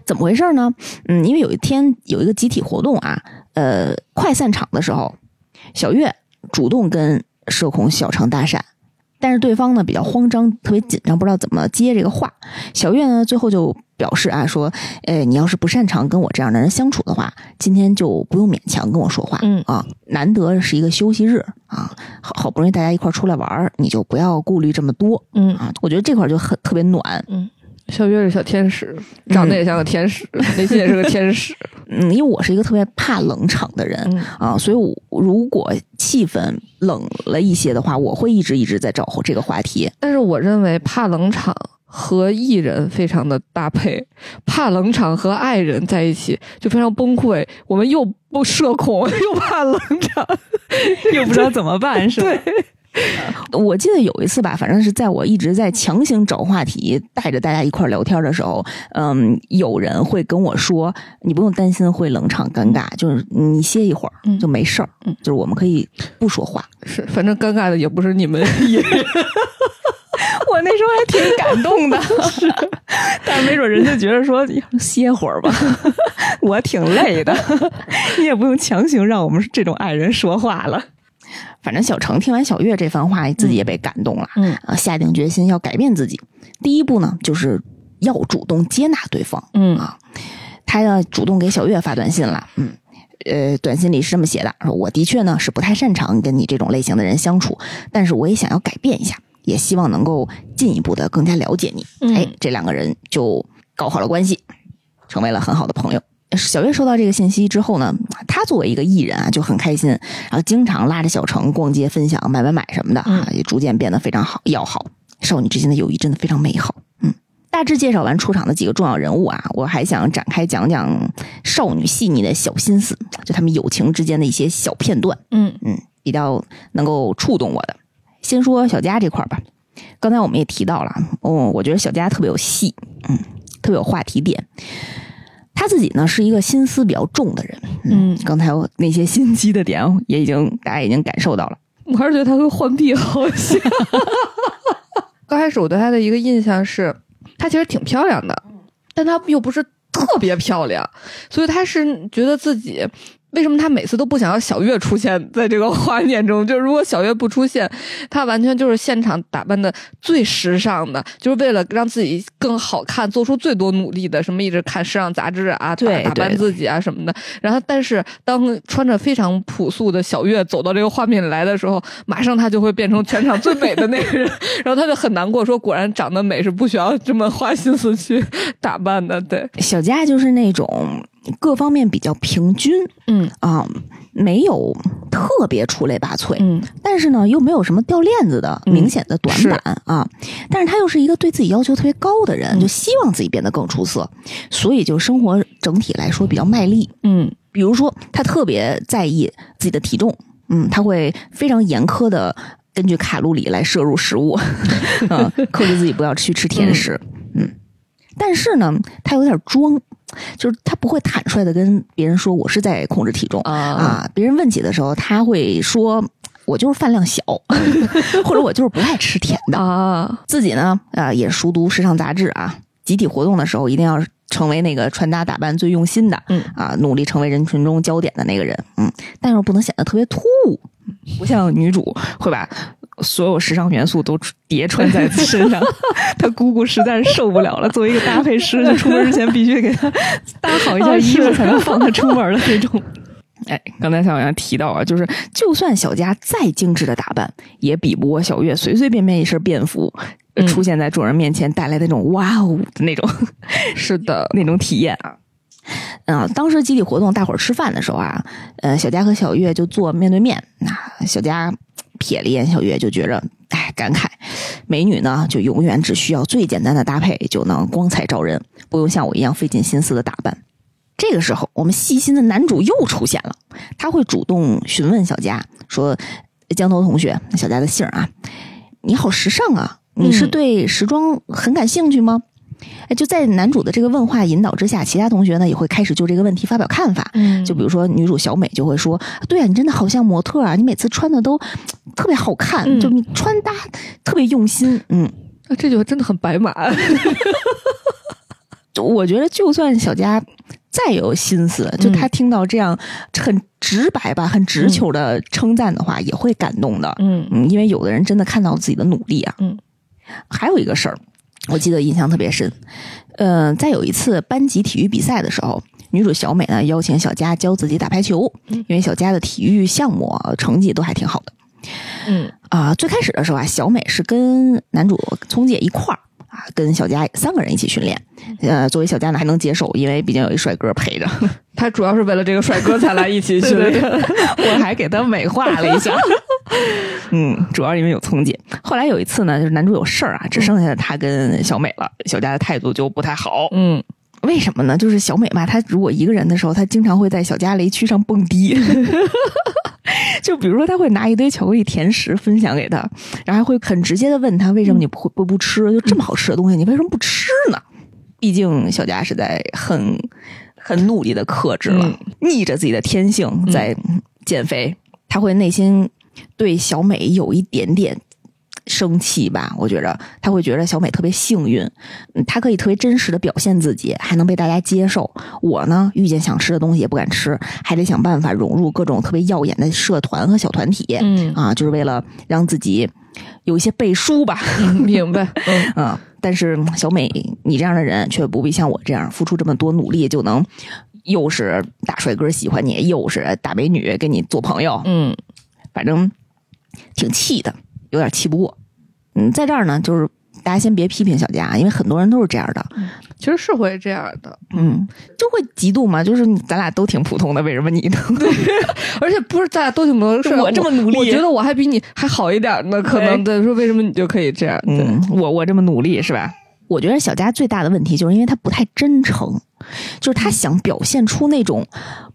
怎么回事呢？嗯，因为有一天有一个集体活动啊，呃，快散场的时候，小月主动跟社恐小程搭讪，但是对方呢比较慌张，特别紧张，不知道怎么接这个话。小月呢最后就表示啊说，呃，你要是不擅长跟我这样的人相处的话，今天就不用勉强跟我说话。嗯啊，难得是一个休息日啊，好好不容易大家一块儿出来玩儿，你就不要顾虑这么多嗯啊。我觉得这块儿就很特别暖。小月是小天使，长得也像个天使，内心也是个天使。嗯，因为我是一个特别怕冷场的人，嗯啊，所以我如果气氛冷了一些的话，我会一直一直在找这个话题。但是我认为怕冷场和艺人非常的搭配，怕冷场和爱人在一起就非常崩溃。我们又不社恐，又怕冷场，又不知道怎么办，是吧？对。我记得有一次吧，反正是在我一直在强行找话题，带着大家一块聊天的时候，嗯，有人会跟我说：“你不用担心会冷场尴尬，就是你歇一会儿嗯就没事儿，嗯就是我们可以不说话。是，反正尴尬的也不是你们。我那时候还挺感动的，是，但是没准人家觉得说歇会儿吧，我挺累的，你也不用强行让我们这种爱人说话了。反正小程听完小月这番话，自己也被感动了，嗯啊，下定决心要改变自己。第一步呢，就是要主动接纳对方。嗯啊，他呢主动给小月发短信了，嗯，呃，短信里是这么写的：说我的确呢是不太擅长跟你这种类型的人相处，但是我也想要改变一下，也希望能够进一步的更加了解你。嗯哎，这两个人就搞好了关系，成为了很好的朋友。小月收到这个信息之后呢，她作为一个艺人啊，就很开心，然后经常拉着小程逛街、分享、买买买什么的啊，也逐渐变得非常好要好。少女之间的友谊真的非常美好，嗯。大致介绍完出场的几个重要人物啊，我还想展开讲讲少女细腻的小心思，就他们友情之间的一些小片段，嗯嗯，比较能够触动我的。先说小佳这块儿吧，刚才我们也提到了，哦，我觉得小佳特别有戏，嗯，特别有话题点。他自己呢是一个心思比较重的人，嗯刚才我那些心机的点也已经大家已经感受到了。我还是觉得他跟浣碧好像。刚开始我对他的一个印象是，她其实挺漂亮的，但她又不是特别漂亮，所以他是觉得自己。为什么他每次都不想要小月出现在这个画面中？就是如果小月不出现，他完全就是现场打扮的最时尚的，就是为了让自己更好看，做出最多努力的，什么一直看时尚杂志啊，对打打扮自己啊什么的。然后，但是当穿着非常朴素的小月走到这个画面里来的时候，马上她就会变成全场最美的那个人，然后他就很难过，说果然长得美是不需要这么花心思去打扮的。对，小佳就是那种各方面比较平均嗯啊、没有特别出类拔萃，嗯但是呢又没有什么掉链子的嗯明显的短是板啊。但是他又是一个对自己要求特别高的人，嗯就希望自己变得更出色，所以就生活整体来说比较卖力。嗯比如说，他特别在意自己的体重，嗯，他会非常严苛的根据卡路里来摄入食物，嗯，克制自己不要去吃甜食，嗯。但是呢，他有点装，就是他不会坦率的跟别人说我是在控制体重啊啊。别人问起的时候，他会说我就是饭量小，或者我就是不爱吃甜的。啊自己呢，啊、也熟读时尚杂志啊，集体活动的时候一定要成为那个穿搭打扮最用心的，嗯啊，努力成为人群中焦点的那个人，嗯，但是不能显得特别突兀，不像女主会把所有时尚元素都叠穿在身上。他姑姑实在是受不了了，作为一个搭配师，就出门之前必须给他搭好一件衣服，才能放他出门的那种。哎，刚才小杨提到啊，就是就算小佳再精致的打扮，也比不过小月随随便便一身便服、出现在众人面前带来的那种哇哦的那种 是的，那种体验啊。啊，当时集体活动，大伙儿吃饭的时候啊，呃，小佳和小月就坐面对面。那、小佳瞥了一眼小月，就觉着，哎，感慨，美女呢，就永远只需要最简单的搭配就能光彩照人，不用像我一样费尽心思的打扮。这个时候，我们细心的男主又出现了，他会主动询问小佳说：“江头同学，小佳的姓啊，你好时尚啊，你是嗯对时装很感兴趣吗？”哎，就在男主的这个问话引导之下，其他同学呢也会开始就这个问题发表看法。嗯就比如说女主小美就会说：“对啊，你真的好像模特啊，你每次穿的都特别好看，嗯就你穿搭特别用心。”嗯，啊这句话真的很白马。就 我觉得就算小佳再有心思，就她听到这样很直白吧、很直球的称赞的话，也会感动的。嗯嗯，因为有的人真的看到自己的努力啊。嗯，还有一个事儿，我记得印象特别深。呃，在有一次班级体育比赛的时候，女主小美呢邀请小佳教自己打排球，因为小佳的体育项目啊成绩都还挺好的。嗯啊、最开始的时候啊，小美是跟男主聪姐一块儿啊，跟小佳三个人一起训练。呃，作为小佳呢还能接受，因为毕竟有一帅哥陪着。他主要是为了这个帅哥才来一起训练。我还给他美化了一下。嗯，主要因为有聪姐。后来有一次呢，就是男主有事儿啊，只剩下他跟小美了，小佳的态度就不太好。嗯为什么呢？就是小美嘛，她如果一个人的时候，她经常会在小佳雷区上蹦迪。就比如说，他会拿一堆巧克力甜食分享给他，然后还会很直接的问他为什么你不会不不吃？就这么好吃的东西，你为什么不吃呢？毕竟小佳是在很很努力的克制了，嗯逆着自己的天性在减肥，他会内心对小美有一点点生气吧？我觉着他会觉得小美特别幸运，嗯她可以特别真实的表现自己，还能被大家接受。我呢，遇见想吃的东西也不敢吃，还得想办法融入各种特别耀眼的社团和小团体。嗯啊，就是为了让自己有一些背书吧。嗯，明白。嗯 啊，但是嗯小美，你这样的人却不必像我这样付出这么多努力就能，又是大帅哥喜欢你，又是大美女跟你做朋友，嗯反正挺气的，有点气不过。嗯，在这儿呢，就是大家先别批评小佳，因为很多人都是这样的，其实是会这样的，嗯，就会嫉妒嘛，就是咱俩都挺普通的，为什么你能？而且不是咱俩都挺能是我这么努力我觉得我还比你还好一点呢。可能对，说为什么你就可以这样？对，嗯，我我这么努力是吧？我觉得小佳最大的问题就是因为他不太真诚，就是他想表现出那种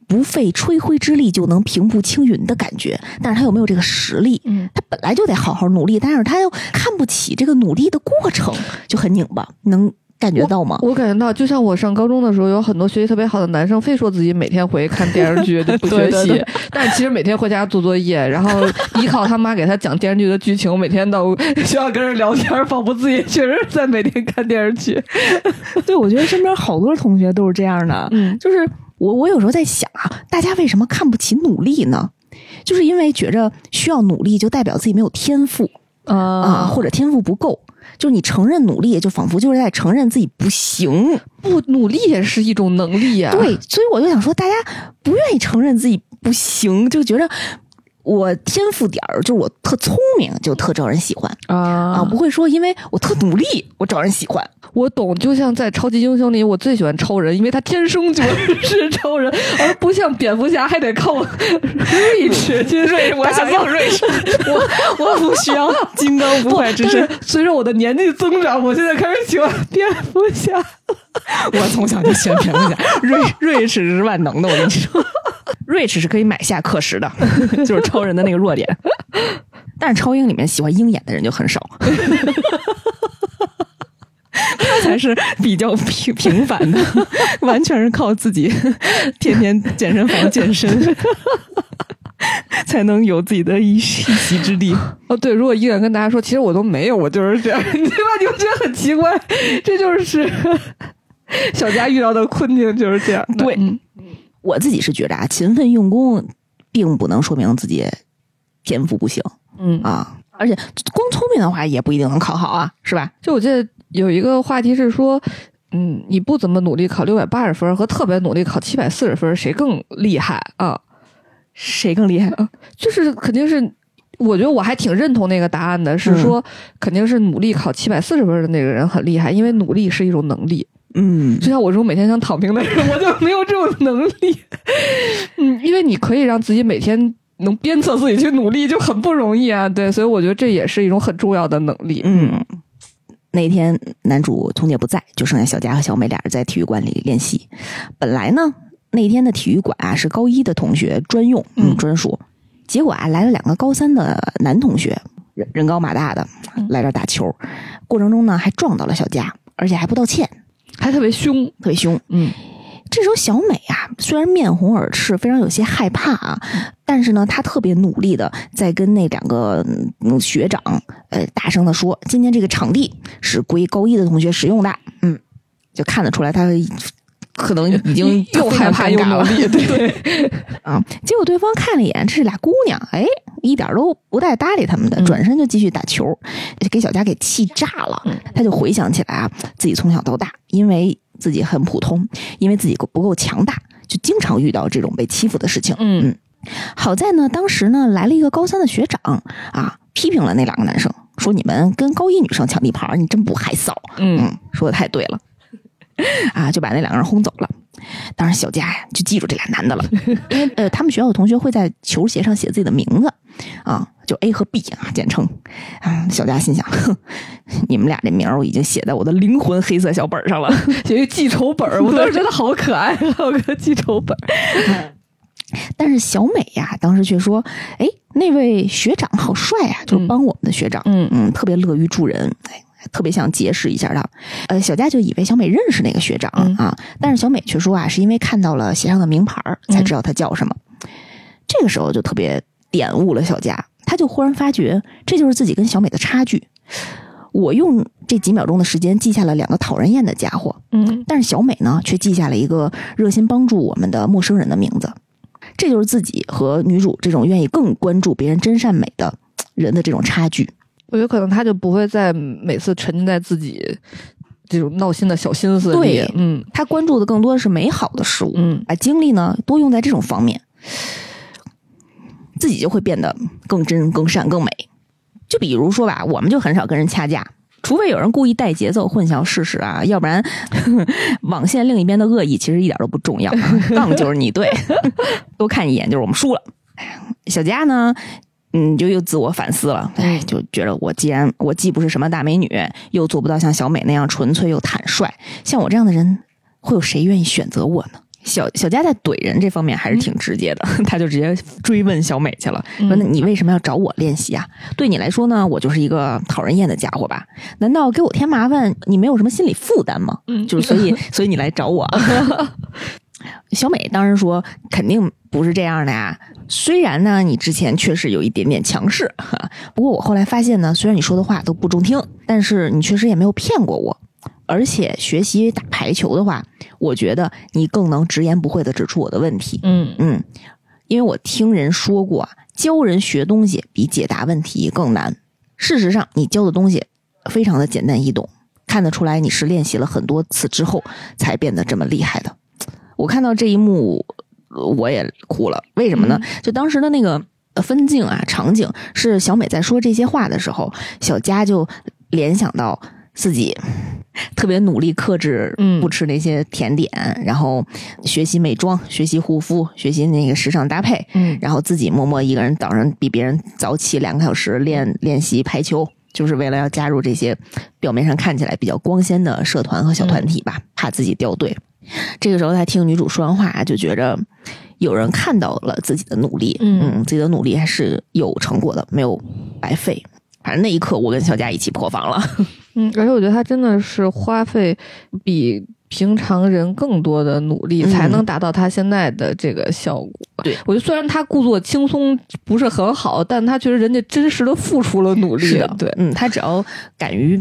不费吹灰之力就能平步青云的感觉，但是他又没有这个实力？嗯，他本来就得好好努力，但是他又看不起这个努力的过程，就很拧巴，能感觉到吗？我感觉到，就像我上高中的时候，有很多学习特别好的男生，非说自己每天回看电视剧就不学习，对对对 但其实每天回家做作业，然后依靠他妈给他讲电视剧的剧情，每天到学校 跟人聊天，仿佛自己确实在每天看电视剧。对，我觉得身边好多同学都是这样的。嗯就是我，我有时候在想啊，大家为什么看不起努力呢？就是因为觉着需要努力就代表自己没有天赋啊，或者天赋不够。就是你承认努力，就仿佛就是在承认自己不行。不努力也是一种能力呀、对，所以我就想说，大家不愿意承认自己不行，就觉着我天赋点儿，就是我特聪明，就特招人喜欢啊啊，不会说因为我特努力，我招人喜欢。我懂，就像在超级英雄里，我最喜欢超人，因为他天生就是超人，而不像蝙蝠侠还得靠瑞士。其实瑞士，我想要瑞士，我我不需要金刚不坏之身。随着我的年纪增长，我现在开始喜欢蝙蝠侠。我从小就喜欢蝙蝠侠，瑞瑞士是万能的，我跟你说，瑞士是可以买下课时的，就是超人的那个弱点。但是超英里面喜欢鹰眼的人就很少，他 才是比较平平凡的，完全是靠自己天天健身房健身。才能有自己的一一席之地。哦，对，如果一个人跟大家说，其实我都没有，我就是这样，对吧？你会觉得很奇怪，这就是 小佳遇到的困境，就是这样。对嗯我自己是觉得啊，勤奋用功并不能说明自己天赋不行嗯，啊，而且光聪明的话也不一定能考好啊，是吧？就我记得有一个话题是说，嗯，你不怎么努力考六百八十分和特别努力考七百四十分，谁更厉害啊？谁更厉害啊？就是肯定是，我觉得我还挺认同那个答案的，是说肯定是努力考七百四十分的那个人很厉害，因为努力是一种能力。嗯就像我这种每天想躺平的人，我就没有这种能力。嗯，因为你可以让自己每天能鞭策自己去努力，就很不容易啊。对，所以我觉得这也是一种很重要的能力。嗯。那天男主童姐不在，就剩下小佳和小美俩人在体育馆里练习。本来呢，那天的体育馆啊是高一的同学专用，嗯，嗯专属。结果啊，来了两个高三的男同学，人人高马大的，来这儿打球。过程中呢，还撞到了小佳，而且还不道歉，还特别凶。特别凶。嗯这时候小美啊，虽然面红耳赤，非常有些害怕啊，但是呢，他特别努力的在跟那两个嗯学长呃大声的说，今天这个场地是归高一的同学使用的。嗯，就看得出来，他可能已经 又害怕又努了力，对对，啊。结果对方看了一眼，这是俩姑娘，哎，一点都不带搭理他们的，嗯转身就继续打球，给小佳给气炸了。嗯他就回想起来啊，自己从小到大，因为自己很普通，因为自己不够强大，就经常遇到这种被欺负的事情。嗯好在呢，当时呢来了一个高三的学长啊，批评了那两个男生，说你们跟高一女生抢地盘儿，你真不害臊。嗯嗯，说的太对了，啊，就把那两个人轰走了。当然，小佳呀就记住这俩男的了，因为呃，他们学校的同学会在球鞋上写自己的名字啊，就 A 和 B 啊，简称。啊，小佳心想，哼，你们俩这名儿我已经写在我的灵魂黑色小本上了。写一个记仇本儿，我当时觉得好可爱，有个记仇本儿。但是小美呀，当时却说：“哎，那位学长好帅啊、就是帮我们的学长，嗯嗯，特别乐于助人，哎，特别想结识一下他。呃，小佳就以为小美认识那个学长、嗯啊，但是小美却说啊，是因为看到了鞋上的名牌儿才知道他叫什么。这个时候就特别点悟了小佳，他就忽然发觉这就是自己跟小美的差距。我用这几秒钟的时间记下了两个讨人厌的家伙，嗯但是小美呢，却记下了一个热心帮助我们的陌生人的名字。这就是自己和女主这种愿意更关注别人真善美的人的这种差距。我觉得可能他就不会再每次沉浸在自己这种闹心的小心思里。对嗯他关注的更多的是美好的事物，嗯把精力呢多用在这种方面，自己就会变得更真、更善、更美。就比如说吧，我们就很少跟人掐架。除非有人故意带节奏、混淆事实啊，要不然 网线另一边的恶意其实一点都不重要，啊 杠就是你对，多看一眼就是我们输了。小佳呢，嗯，就又自我反思了，哎，就觉得我既然我既不是什么大美女，又做不到像小美那样纯粹又坦率，像我这样的人，会有谁愿意选择我呢？小小佳在怼人这方面还是挺直接的，他就直接追问小美去了，说：“那你为什么要找我练习啊？对你来说呢，我就是一个讨人厌的家伙吧？难道给我添麻烦，你没有什么心理负担吗？嗯就是所以 所以你来找我啊。”小美当然说肯定不是这样的呀。虽然呢，你之前确实有一点点强势，哈，不过我后来发现呢，虽然你说的话都不中听，但是你确实也没有骗过我。而且学习打排球的话，我觉得你更能直言不讳的指出我的问题。嗯嗯，因为我听人说过，教人学东西比解答问题更难。事实上，你教的东西非常的简单易懂，看得出来你是练习了很多次之后才变得这么厉害的。我看到这一幕，呃我也哭了。为什么呢？就当时的那个呃分镜啊，场景是小美在说这些话的时候，小佳就联想到自己特别努力克制嗯。不吃那些甜点，然后学习美妆、学习护肤、学习那个时尚搭配，嗯。然后自己默默一个人早上比别人早起两个小时练练习排球，就是为了要加入这些表面上看起来比较光鲜的社团和小团体吧，怕自己掉队。这个时候他听女主说完话，就觉着有人看到了自己的努力，嗯自己的努力还是有成果的，没有白费。反正那一刻，我跟小佳一起破防了。嗯，而且我觉得他真的是花费比平常人更多的努力，嗯才能达到他现在的这个效果。对我觉得虽然他故作轻松不是很好，但他确实人家真实的付出了努力。的，对，嗯，他只要敢于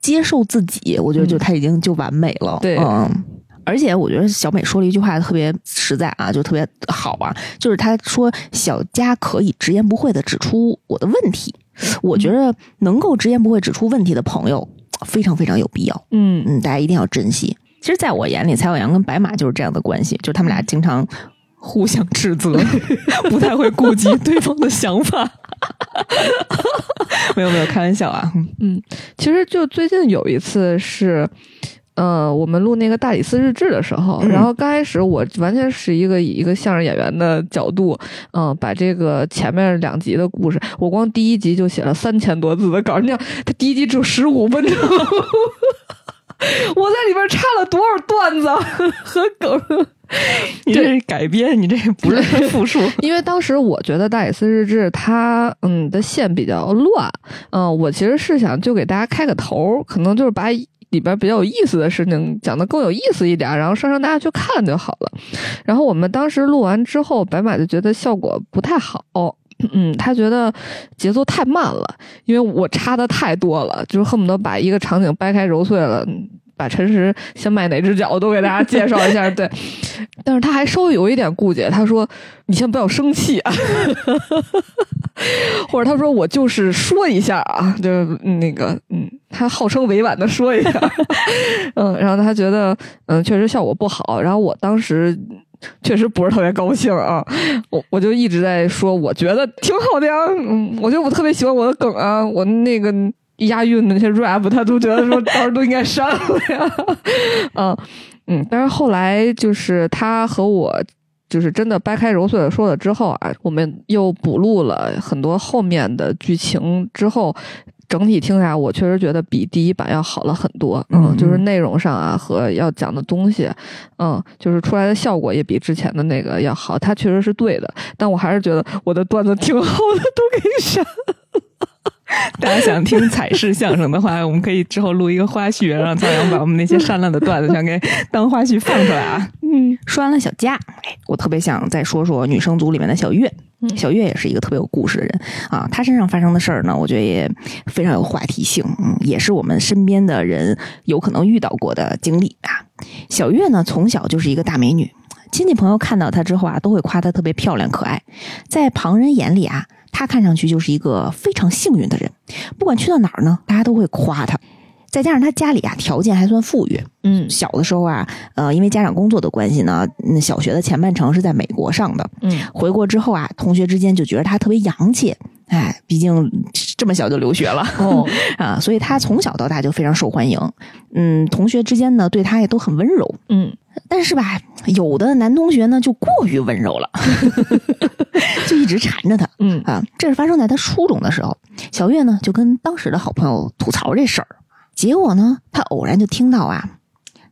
接受自己，我觉得就嗯他已经就完美了。对嗯。而且我觉得小美说了一句话特别实在啊，就特别好啊，就是她说小佳可以直言不讳的指出我的问题。我觉得能够直言不讳指出问题的朋友非常非常有必要。嗯嗯，大家一定要珍惜。其实，在我眼里，蔡小阳跟白马就是这样的关系，就是他们俩经常互相指责，不太会顾及对方的想法。没有没有，开玩笑啊。嗯其实就最近有一次是。呃，我们录那个大理寺日志的时候，嗯然后刚开始我完全是一个以一个相声演员的角度，嗯、把这个前面两集的故事，我光第一集就写了三千多字的稿，你想，他第一集只有十五分钟，我在里边插了多少段子和梗？你这是改编，你这不是复述。因为当时我觉得《大理寺日志》它嗯的线比较乱，嗯、我其实是想就给大家开个头，可能就是把里边比较有意思的事情讲得更有意思一点，然后上上大家去看就好了。然后我们当时录完之后，白马就觉得效果不太好。嗯，他觉得节奏太慢了，因为我插的太多了，就是恨不得把一个场景掰开揉碎了，把陈实先迈哪只脚都给大家介绍一下。对，但是他还稍微有一点顾忌，他说：“你先不要生气啊。”或者他说：“我就是说一下啊，就那个，嗯，他号称委婉的说一下，嗯，然后他觉得，嗯，确实效果不好。然后我当时确实不是特别高兴啊，我我就一直在说，我觉得挺好的呀，嗯，我觉得我特别喜欢我的梗啊，我那个押韵的那些 rap，他都觉得说 到时候都应该删了呀，嗯嗯，但是后来就是他和我。就是真的掰开揉碎了说了之后啊，我们又补录了很多后面的剧情之后，整体听下来，我确实觉得比第一版要好了很多。嗯，嗯就是内容上啊和要讲的东西，嗯，就是出来的效果也比之前的那个要好。它确实是对的，但我还是觉得我的段子挺好的，都给你删。大家想听彩式相声的话，我们可以之后录一个花絮，让曹阳把我们那些删了的段子全给当花絮放出来啊。嗯说完了小佳，哎，我特别想再说说女生组里面的小月。嗯小月也是一个特别有故事的人啊，她身上发生的事儿呢，我觉得也非常有话题性，嗯，也是我们身边的人有可能遇到过的经历啊。小月呢，从小就是一个大美女，亲戚朋友看到她之后啊，都会夸她特别漂亮可爱，在旁人眼里啊，她看上去就是一个非常幸运的人，不管去到哪儿呢，大家都会夸他。再加上他家里啊条件还算富裕，嗯小的时候啊，呃，因为家长工作的关系呢，那小学的前半程是在美国上的。嗯回国之后啊，同学之间就觉得他特别洋气，哎，毕竟这这么小就留学了。哦，啊，所以他从小到大就非常受欢迎。嗯，同学之间呢对他也都很温柔。嗯但是吧，有的男同学呢就过于温柔了，就一直缠着他嗯啊。这是发生在他初中的时候，小月呢就跟当时的好朋友吐槽这事儿，结果呢，他偶然就听到啊，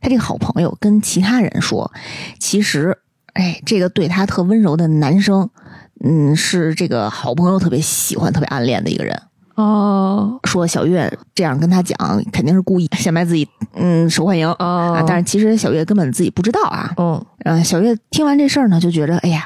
他这个好朋友跟其他人说，其实，哎，这个对他特温柔的男生，嗯，是这个好朋友特别喜欢、特别暗恋的一个人。哦说小月这样跟他讲，肯定是故意显摆自己，嗯，受欢迎啊。哦，但是其实小月根本自己不知道啊。嗯呃，小月听完这事儿呢，就觉得，哎呀，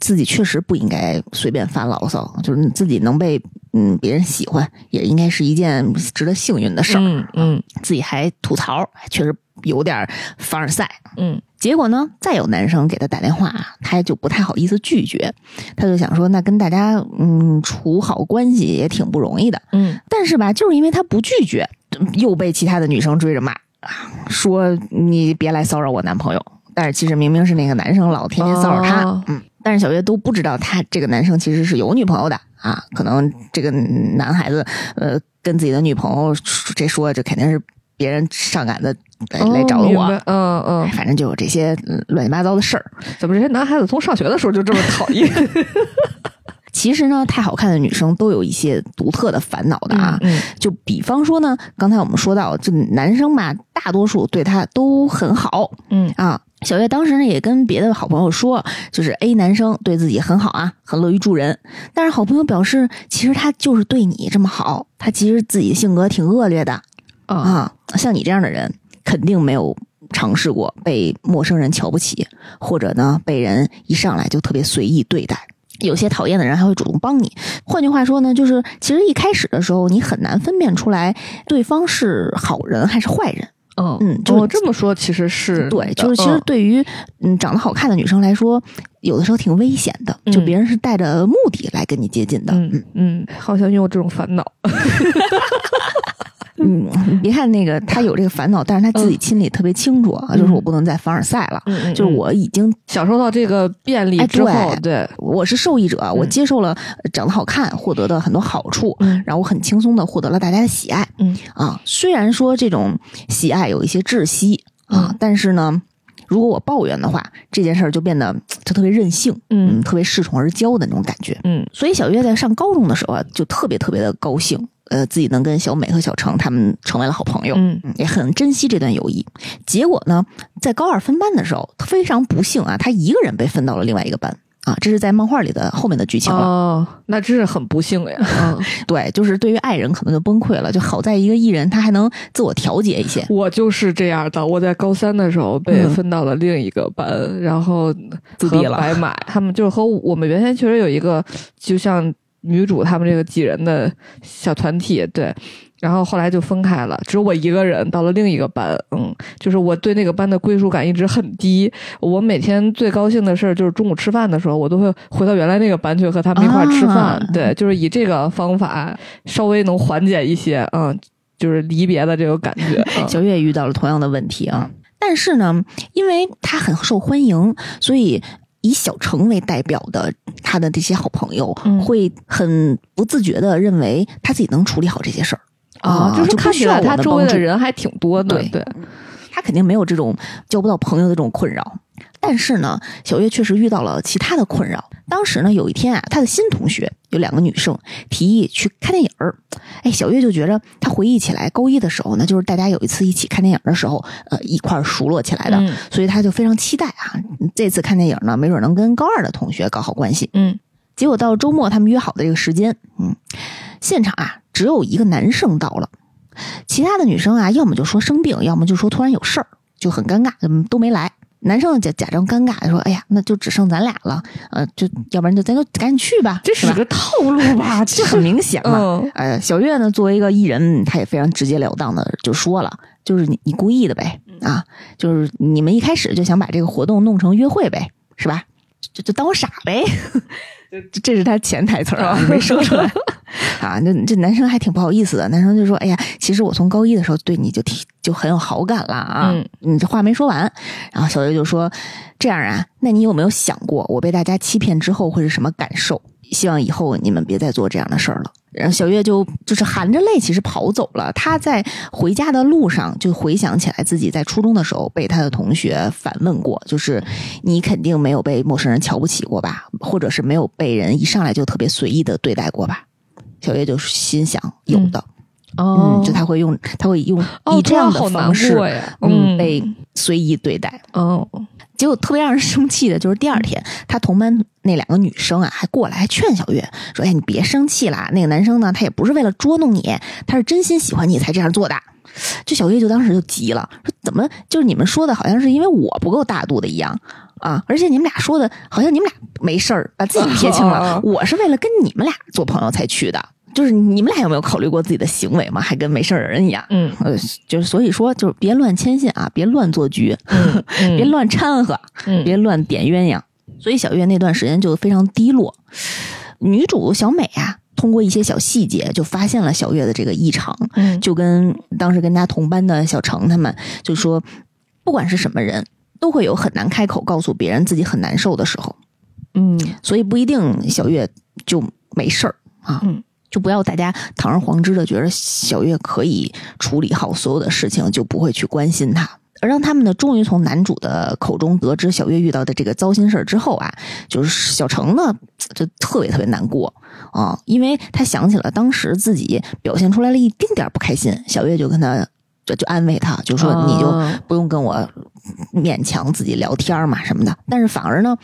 自己确实不应该随便发牢骚，就是自己能被嗯别人喜欢，也应该是一件值得幸运的事儿。嗯嗯自己还吐槽，确实有点凡尔赛。嗯结果呢，再有男生给他打电话，他就不太好意思拒绝，他就想说，那跟大家嗯处好关系也挺不容易的。嗯但是吧，就是因为他不拒绝，又被其他的女生追着骂，啊说你别来骚扰我男朋友。但是其实明明是那个男生老天天骚扰他，哦嗯，但是小月都不知道他这个男生其实是有女朋友的啊，可能这个男孩子呃跟自己的女朋友这说这肯定是别人上赶子来来找我，嗯嗯，反正就有这些嗯乱七八糟的事儿。怎么这些男孩子从上学的时候就这么讨厌 其实呢，太好看的女生都有一些独特的烦恼的啊。嗯就比方说呢，刚才我们说到，这男生吧，大多数对她都很好嗯啊。小月当时呢也跟别的好朋友说，就是 A 男生对自己很好啊，很乐于助人。但是好朋友表示，其实他就是对你这么好，他其实自己性格挺恶劣的啊啊。像你这样的人，肯定没有尝试过被陌生人瞧不起，或者呢被人一上来就特别随意对待。有些讨厌的人还会主动帮你。换句话说呢，就是其实一开始的时候，你很难分辨出来对方是好人还是坏人。嗯嗯就是我这么说其实是对，就是其实嗯对于嗯长得好看的女生来说，有的时候挺危险的，就嗯别人是带着目的来跟你接近的。嗯嗯，好像有这种烦恼。嗯，你别看那个他有这个烦恼，但是他自己心里特别清楚啊，就是我不能再凡尔赛了，嗯就是我已经享受到这个便利哎之后，对对，我是受益者，我接受了长得好看获得的很多好处，嗯。然后我很轻松的获得了大家的喜爱。嗯。啊，虽然说这种喜爱有一些窒息啊，嗯。但是呢，如果我抱怨的话，这件事儿就变得就特别任性，嗯。特别恃宠而骄的那种感觉。嗯。所以小月在上高中的时候啊，就特别特别的高兴，呃，自己能跟小美和小程他们成为了好朋友，嗯嗯，也很珍惜这段友谊。结果呢，在高二分班的时候，非常不幸啊，他一个人被分到了另外一个班啊，这是在漫画里的后面的剧情了。哦，那真是很不幸呀。嗯，对，就是对于爱人可能就崩溃了，就好在一个艺人他还能自我调节一些。我就是这样的。我在高三的时候被嗯分到了另一个班，然后自闭了和白马他们就是和我们原先确实有一个，就像女主他们这个几人的小团体，对。然后后来就分开了，只有我一个人到了另一个班。嗯，就是我对那个班的归属感一直很低。我每天最高兴的事儿就是中午吃饭的时候，我都会回到原来那个班去和他们一块儿吃饭。啊对，就是以这个方法稍微能缓解一些，嗯，就是离别的这个感觉。嗯小月也遇到了同样的问题啊，但是呢，因为他很受欢迎，所以以小程为代表的他的这些好朋友、嗯。会很不自觉的认为他自己能处理好这些事儿。啊，就是看起来需要他周围的人还挺多的，对。对，他肯定没有这种交不到朋友的这种困扰。但是呢，小月确实遇到了其他的困扰。当时呢，有一天啊，她的新同学有两个女生提议去看电影儿。哎，小月就觉着，她回忆起来高一的时候呢，就是大家有一次一起看电影的时候，呃，一块儿熟络起来的，嗯所以她就非常期待啊，这次看电影呢，没准能跟高二的同学搞好关系。嗯结果到周末他们约好的这个时间，嗯，现场啊只有一个男生到了，其他的女生啊要么就说生病，要么就说突然有事儿，就很尴尬，嗯，都没来。男生假假装尴尬的说：“哎呀，那就只剩咱俩了，呃，就要不然就咱就赶紧去吧，这是个套路吧？这很明显嘛。嗯呃，小月呢，作为一个艺人，她也非常直截了当的就说了，就是你你故意的呗，啊，就是你们一开始就想把这个活动弄成约会呗，是吧？就就当我傻呗，这这是他潜台词儿啊，没说出来 啊。那这男生还挺不好意思的，男生就说：“哎呀，其实我从高一的时候对你就挺就很有好感了啊。嗯你这话没说完，然后小月就说：“这样啊，那你有没有想过，我被大家欺骗之后会是什么感受？希望以后你们别再做这样的事儿了。然后小月就就是含着泪，其实跑走了。她在回家的路上就回想起来自己在初中的时候被她的同学反问过，就是你肯定没有被陌生人瞧不起过吧，或者是没有被人一上来就特别随意的对待过吧？小月就心想有的，哦嗯，就他会用他会用哦以这样的方式，嗯，被随意对待。哦，结果特别让人生气的就是第二天，他同班那两个女生啊，还过来还劝小月说：“哎，你别生气啦，那个男生呢，他也不是为了捉弄你，他是真心喜欢你才这样做的。”就小月就当时就急了，说：“怎么就是你们说的好像是因为我不够大度的一样啊？而且你们俩说的好像你们俩没事儿，把自己撇清了哦，我是为了跟你们俩做朋友才去的。”就是你们俩有没有考虑过自己的行为吗？还跟没事人一样。嗯呃，就是所以说，就是别乱牵线啊，别乱做局，嗯，别乱掺和，嗯别乱点鸳鸯。所以小月那段时间就非常低落。女主小美啊，通过一些小细节就发现了小月的这个异常，嗯就跟当时跟她同班的小程他们就说，不管是什么人，都会有很难开口告诉别人自己很难受的时候，嗯所以不一定小月就没事儿啊。嗯就不要大家堂而皇之的觉得小月可以处理好所有的事情，就不会去关心她。而让他们呢，终于从男主的口中得知小月遇到的这个糟心事儿之后啊，就是小程呢就特别特别难过啊，因为他想起了当时自己表现出来了一丁点儿不开心，小月就跟他就就安慰他，就说你就哦不用跟我勉强自己聊天嘛什么的。但是反而呢，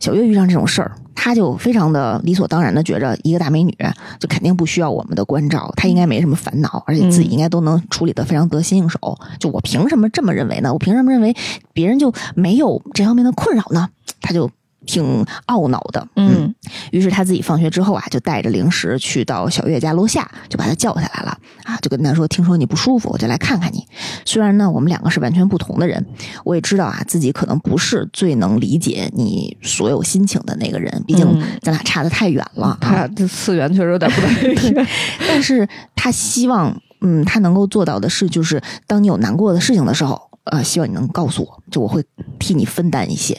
小月遇上这种事儿，她就非常的理所当然的觉着一个大美女就肯定不需要我们的关照，她应该没什么烦恼，而且自己应该都能处理的非常得心应手。就我凭什么这么认为呢？我凭什么认为别人就没有这方面的困扰呢？她就。挺懊恼的，嗯于是他自己放学之后啊，就带着零食去到小月家楼下，就把他叫下来了啊，就跟他说：“听说你不舒服，我就来看看你。虽然呢，我们两个是完全不同的人，我也知道啊，自己可能不是最能理解你所有心情的那个人，毕竟嗯咱俩差得太远了啊。他这次元确实有点不太一样。但是他希望，嗯，他能够做到的是，就是当你有难过的事情的时候，呃，希望你能告诉我，就我会替你分担一些。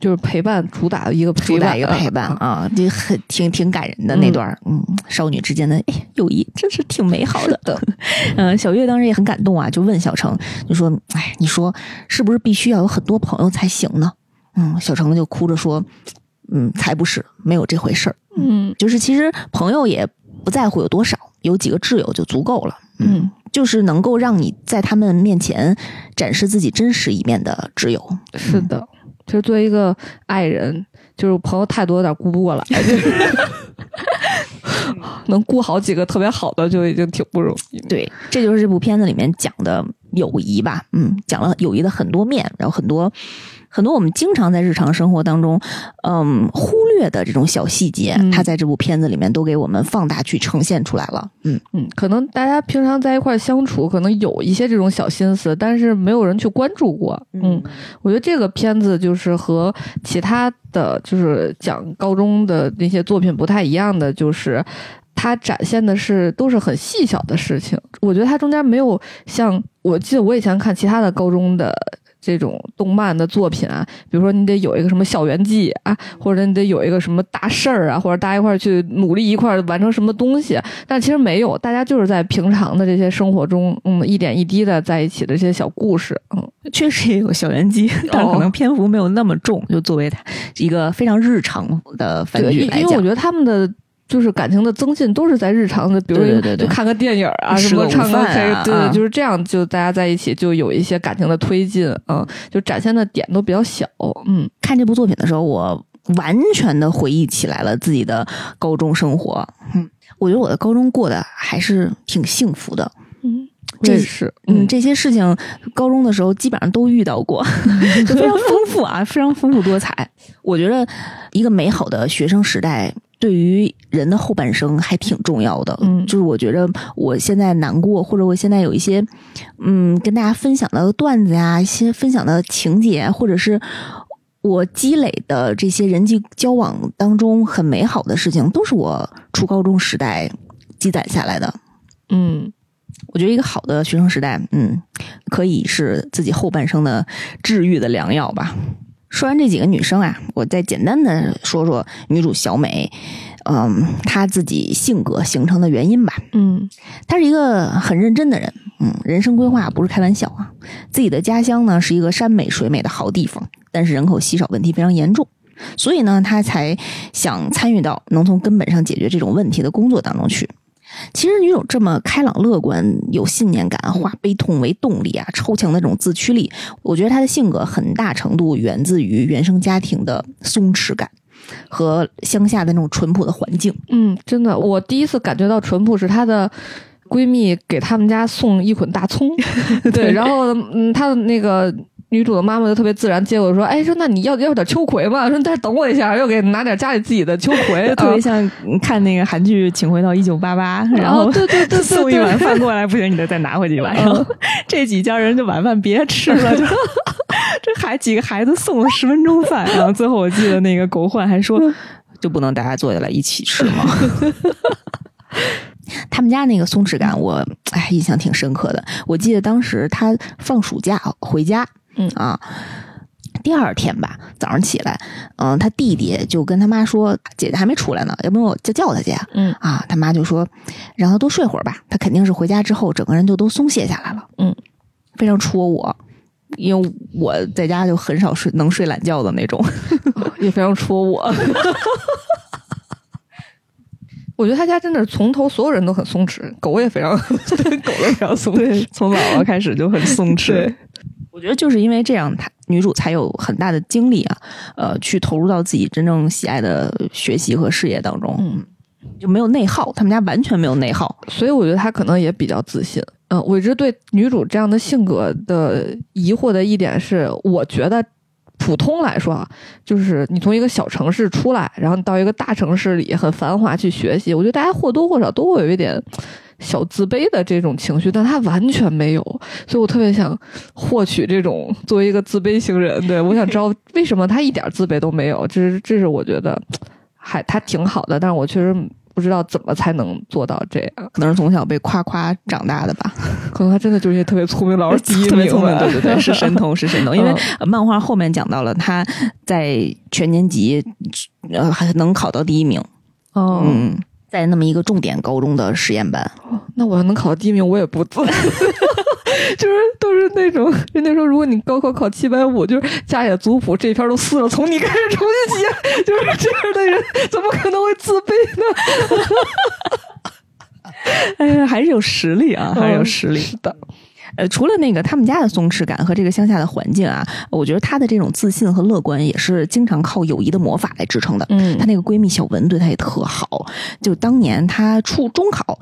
就是陪伴主打的一个主陪伴，打一个陪伴啊，就很挺挺感人的那段儿嗯，少女之间的哎友谊真是挺美好的。嗯，小月当时也很感动啊，就问小程，就说：“哎，你说是不是必须要有很多朋友才行呢？”嗯，小程就哭着说：“嗯，才不是，没有这回事儿。嗯就是其实朋友也不在乎有多少，有几个挚友就足够了。嗯，就是能够让你在他们面前展示自己真实一面的挚友。是的。就是作为一个爱人，就是朋友太多，有点顾不过来。能顾好几个特别好的，就已经挺不容易。对，这就是这部片子里面讲的友谊吧。嗯，讲了友谊的很多面，然后很多很多我们经常在日常生活当中，嗯，忽略的这种小细节，嗯它在这部片子里面都给我们放大去呈现出来了。嗯，嗯，可能大家平常在一块儿相处，可能有一些这种小心思，但是没有人去关注过。嗯，我觉得这个片子就是和其他的就是讲高中的那些作品不太一样的，就是它展现的是都是很细小的事情。我觉得它中间没有像我记得我以前看其他的高中的。这种动漫的作品啊，比如说你得有一个什么校园季啊，或者你得有一个什么大事儿啊，或者大家一块儿去努力一块儿完成什么东西，但其实没有，大家就是在平常的这些生活中，嗯，一点一滴的在一起的这些小故事，嗯，确实也有校园季，但可能篇幅没有那么重，就作为它一个非常日常的番对，剧来讲因因为我觉。得他们的。就是感情的增进都是在日常的，比如说对对对对就看个电影啊，什么唱个饭 K，对啊啊对，就是这样，就大家在一起就有一些感情的推进，嗯，就展现的点都比较小，嗯看这部作品的时候，我完全的回忆起来了自己的高中生活。嗯，我觉得我的高中过得还是挺幸福的。嗯，这这是嗯，这些事情高中的时候基本上都遇到过，就非常丰富啊，非常丰富多彩。我觉得一个美好的学生时代。对于人的后半生还挺重要的，嗯就是我觉着我现在难过，或者我现在有一些，嗯，跟大家分享的段子呀，一些分享的情节，或者是我积累的这些人际交往当中很美好的事情，都是我初高中时代积攒下来的。嗯我觉得一个好的学生时代，嗯，可以是自己后半生的治愈的良药吧。说完这几个女生啊，我再简单的说说女主小美，嗯，她自己性格形成的原因吧。嗯她是一个很认真的人，嗯，人生规划不是开玩笑啊。自己的家乡呢是一个山美水美的好地方，但是人口稀少问题非常严重，所以呢，她才想参与到能从根本上解决这种问题的工作当中去。其实女主这么开朗乐观、有信念感、化悲痛为动力啊，超强的这种自驱力，我觉得她的性格很大程度源自于原生家庭的松弛感和乡下的那种淳朴的环境。嗯，真的，我第一次感觉到淳朴是她的闺蜜给他们家送一捆大葱，对，然后嗯，她的那个。女主的妈妈就特别自然接过说：“哎，说那你要要点秋葵嘛？说但是等我一下，又给拿点家里自己的秋葵，特别像看那个韩剧《请回到一九八八》，然后对对对，送一碗饭过来，不行，你得再拿回去一碗。然后这几家人就晚饭别吃了，就这还几个孩子送了十分钟饭，然后最后我记得那个狗焕还说，就不能大家坐下来一起吃吗？他们家那个松弛感，我哎印象挺深刻的。我记得当时他放暑假回家。嗯啊，第二天吧，早上起来，嗯，他弟弟就跟他妈说：“姐姐还没出来呢，要不我就叫他去。”嗯啊，他妈就说：“让他多睡会儿吧，他肯定是回家之后整个人就都松懈下来了。”嗯，非常戳我，因为我在家就很少睡能睡懒觉的那种，也非常戳我。我觉得他家真的是从头所有人都很松弛，狗也非常，狗都非常松弛，从姥姥开始就很松弛。我觉得就是因为这样，她女主才有很大的精力啊，呃，去投入到自己真正喜爱的学习和事业当中，嗯，就没有内耗，他们家完全没有内耗，所以我觉得她可能也比较自信。嗯，我一直对女主这样的性格的疑惑的一点是，我觉得普通来说啊，就是你从一个小城市出来，然后你到一个大城市里很繁华去学习，我觉得大家或多或少都会有一点。小自卑的这种情绪，但他完全没有，所以我特别想获取这种作为一个自卑型人，对我想知道 为什么他一点自卑都没有。这是这是我觉得还他挺好的，但是我确实不知道怎么才能做到这样。可能是从小被夸夸长大的吧，可能他真的就是特别聪明，老师第一 名，对对对，是神童，是神童。因为漫画后面讲到了他在全年级呃还能考到第一名，嗯。在那么一个重点高中的实验班，那我要能考到第一名，我也不自，就是都是那种人家说，如果你高考考七百五，就是家里族谱这一篇都撕了，从你开始重新写，就是这样的人，怎么可能会自卑呢？哎呀，还是有实力啊，还是有实力的。呃，除了那个他们家的松弛感和这个乡下的环境啊，我觉得她的这种自信和乐观也是经常靠友谊的魔法来支撑的。嗯，她那个闺蜜小文对她也特好。就当年她初中考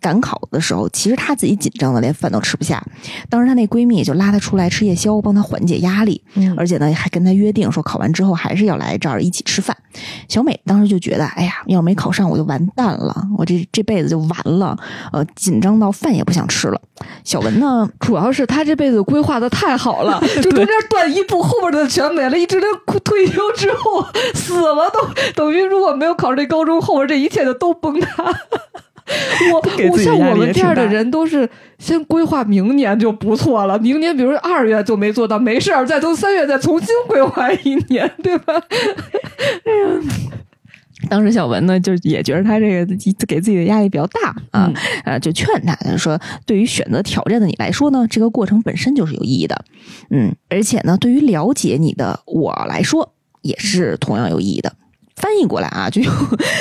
赶考的时候，其实她自己紧张的连饭都吃不下，当时她那闺蜜就拉她出来吃夜宵，帮她缓解压力。嗯，而且呢，还跟她约定说考完之后还是要来这儿一起吃饭。小美当时就觉得，哎呀，要是没考上我就完蛋了，我这这辈子就完了。呃，紧张到饭也不想吃了。小文呢？主要是他这辈子规划的太好了，就中间断一步，后边的全没了，一直到退休之后死了都等于如果没有考上这高中，后边这一切就都崩塌。我我像我们这样的人都是先规划明年就不错了，明年比如说二月就没做到，没事儿，再从三月再重新规划一年，对吧？哎呀。当时小文呢，就也觉得他这个给自己的压力比较大啊，呃，就劝他说：“对于选择挑战的你来说呢，这个过程本身就是有意义的，嗯，而且呢，对于了解你的我来说也是同样有意义的。”翻译过来啊，就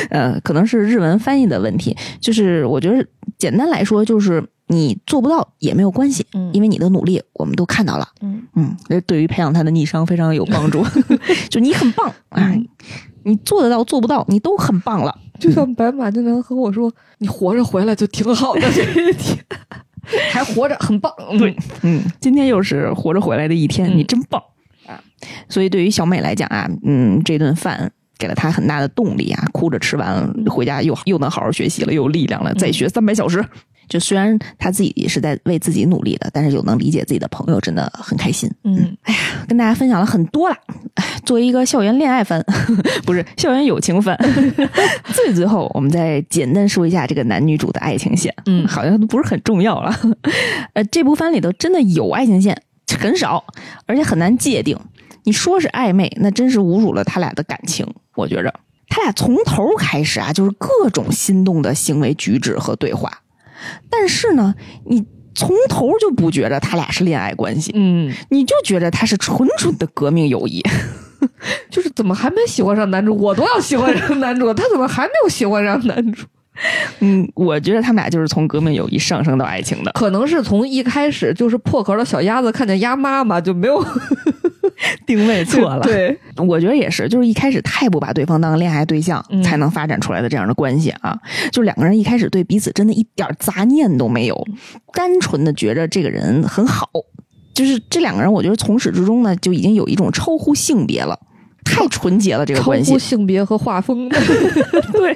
呃，可能是日文翻译的问题，就是我觉得简单来说，就是你做不到也没有关系，嗯，因为你的努力我们都看到了，嗯。嗯，这对于培养他的逆商非常有帮助，就你很棒啊。你做得到做不到，你都很棒了。就像白马经常和我说：“你活着回来就挺好的，这一天还活着，很棒。”对，嗯，今天又是活着回来的一天，你真棒啊！所以对于小美来讲啊，嗯，这顿饭给了她很大的动力啊，哭着吃完回家又又能好好学习了，又有力量了，再学三百小时。就虽然他自己也是在为自己努力的，但是有能理解自己的朋友，真的很开心。嗯，哎呀，跟大家分享了很多了。作为一个校园恋爱番，不是校园友情番，最最后我们再简单说一下这个男女主的爱情线。嗯，好像都不是很重要了。呃，这部番里头真的有爱情线很少，而且很难界定。你说是暧昧，那真是侮辱了他俩的感情。我觉着他俩从头开始啊，就是各种心动的行为举止和对话，但是呢，你从头就不觉得他俩是恋爱关系，嗯，你就觉得他是纯纯的革命友谊。就是怎么还没喜欢上男主，我都要喜欢上男主，他怎么还没有喜欢上男主？嗯，我觉得他们俩就是从革命友谊上升到爱情的。可能是从一开始就是破壳的小鸭子看见鸭妈妈就没有 定位错了。对，我觉得也是，就是一开始太不把对方当恋爱对象，嗯才能发展出来的这样的关系啊。就两个人一开始对彼此真的一点杂念都没有，单纯的觉着这个人很好。就是这两个人，我觉得从始至终呢，就已经有一种超乎性别了，太纯洁了这个关系乎。性别和画风。对，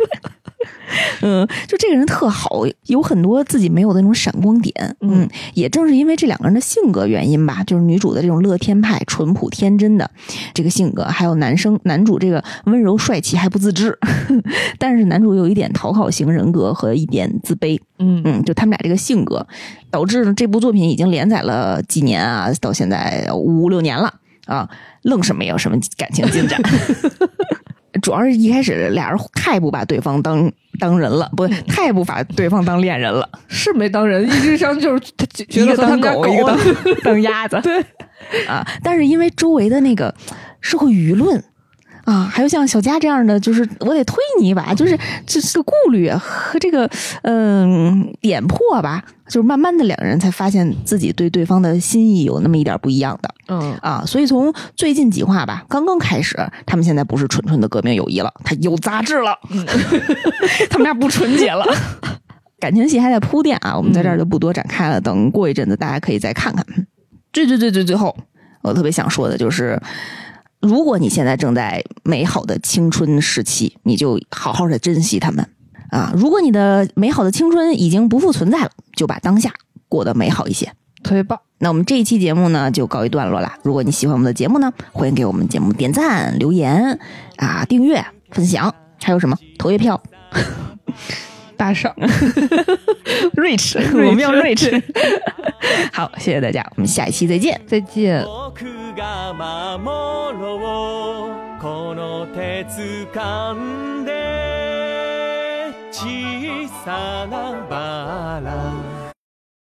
嗯，就这个人特好，有很多自己没有的那种闪光点。嗯嗯，也正是因为这两个人的性格原因吧，就是女主的这种乐天派、淳朴天真的这个性格，还有男生男主这个温柔帅气还不自知，但是男主有一点讨好型人格和一点自卑。嗯嗯，就他们俩这个性格，导致呢这部作品已经连载了几年啊，到现在五六年了啊，愣是没有什么感情进展。主要是一开始俩人太不把对方当当人了，不，太不把对方当恋人了，是没当人，一直上就是他觉得当狗，一个当狗 当鸭子。对。啊，但是因为周围的那个社会舆论啊，还有像小佳这样的，就是我得推你一把，就是这是个顾虑和这个嗯点破吧，就是慢慢的两个人才发现自己对对方的心意有那么一点不一样的嗯啊，所以从最近几话吧，刚刚开始，他们现在不是纯纯的革命友谊了，他有杂质了，他们俩不纯洁了。感情戏还在铺垫啊，我们在这儿就不多展开了，等过一阵子大家可以再看看。最最最最最后，我特别想说的就是，如果你现在正在美好的青春时期，你就好好的珍惜他们啊；如果你的美好的青春已经不复存在了，就把当下过得美好一些。特别棒。那我们这一期节目呢就告一段落啦。如果你喜欢我们的节目呢，欢迎给我们节目点赞、留言啊、订阅、分享，还有什么投月票打赏，，rich，我们要 rich。好，谢谢大家，我们下一期再见。再见。が守ろう。この手掴んで小さなバラ。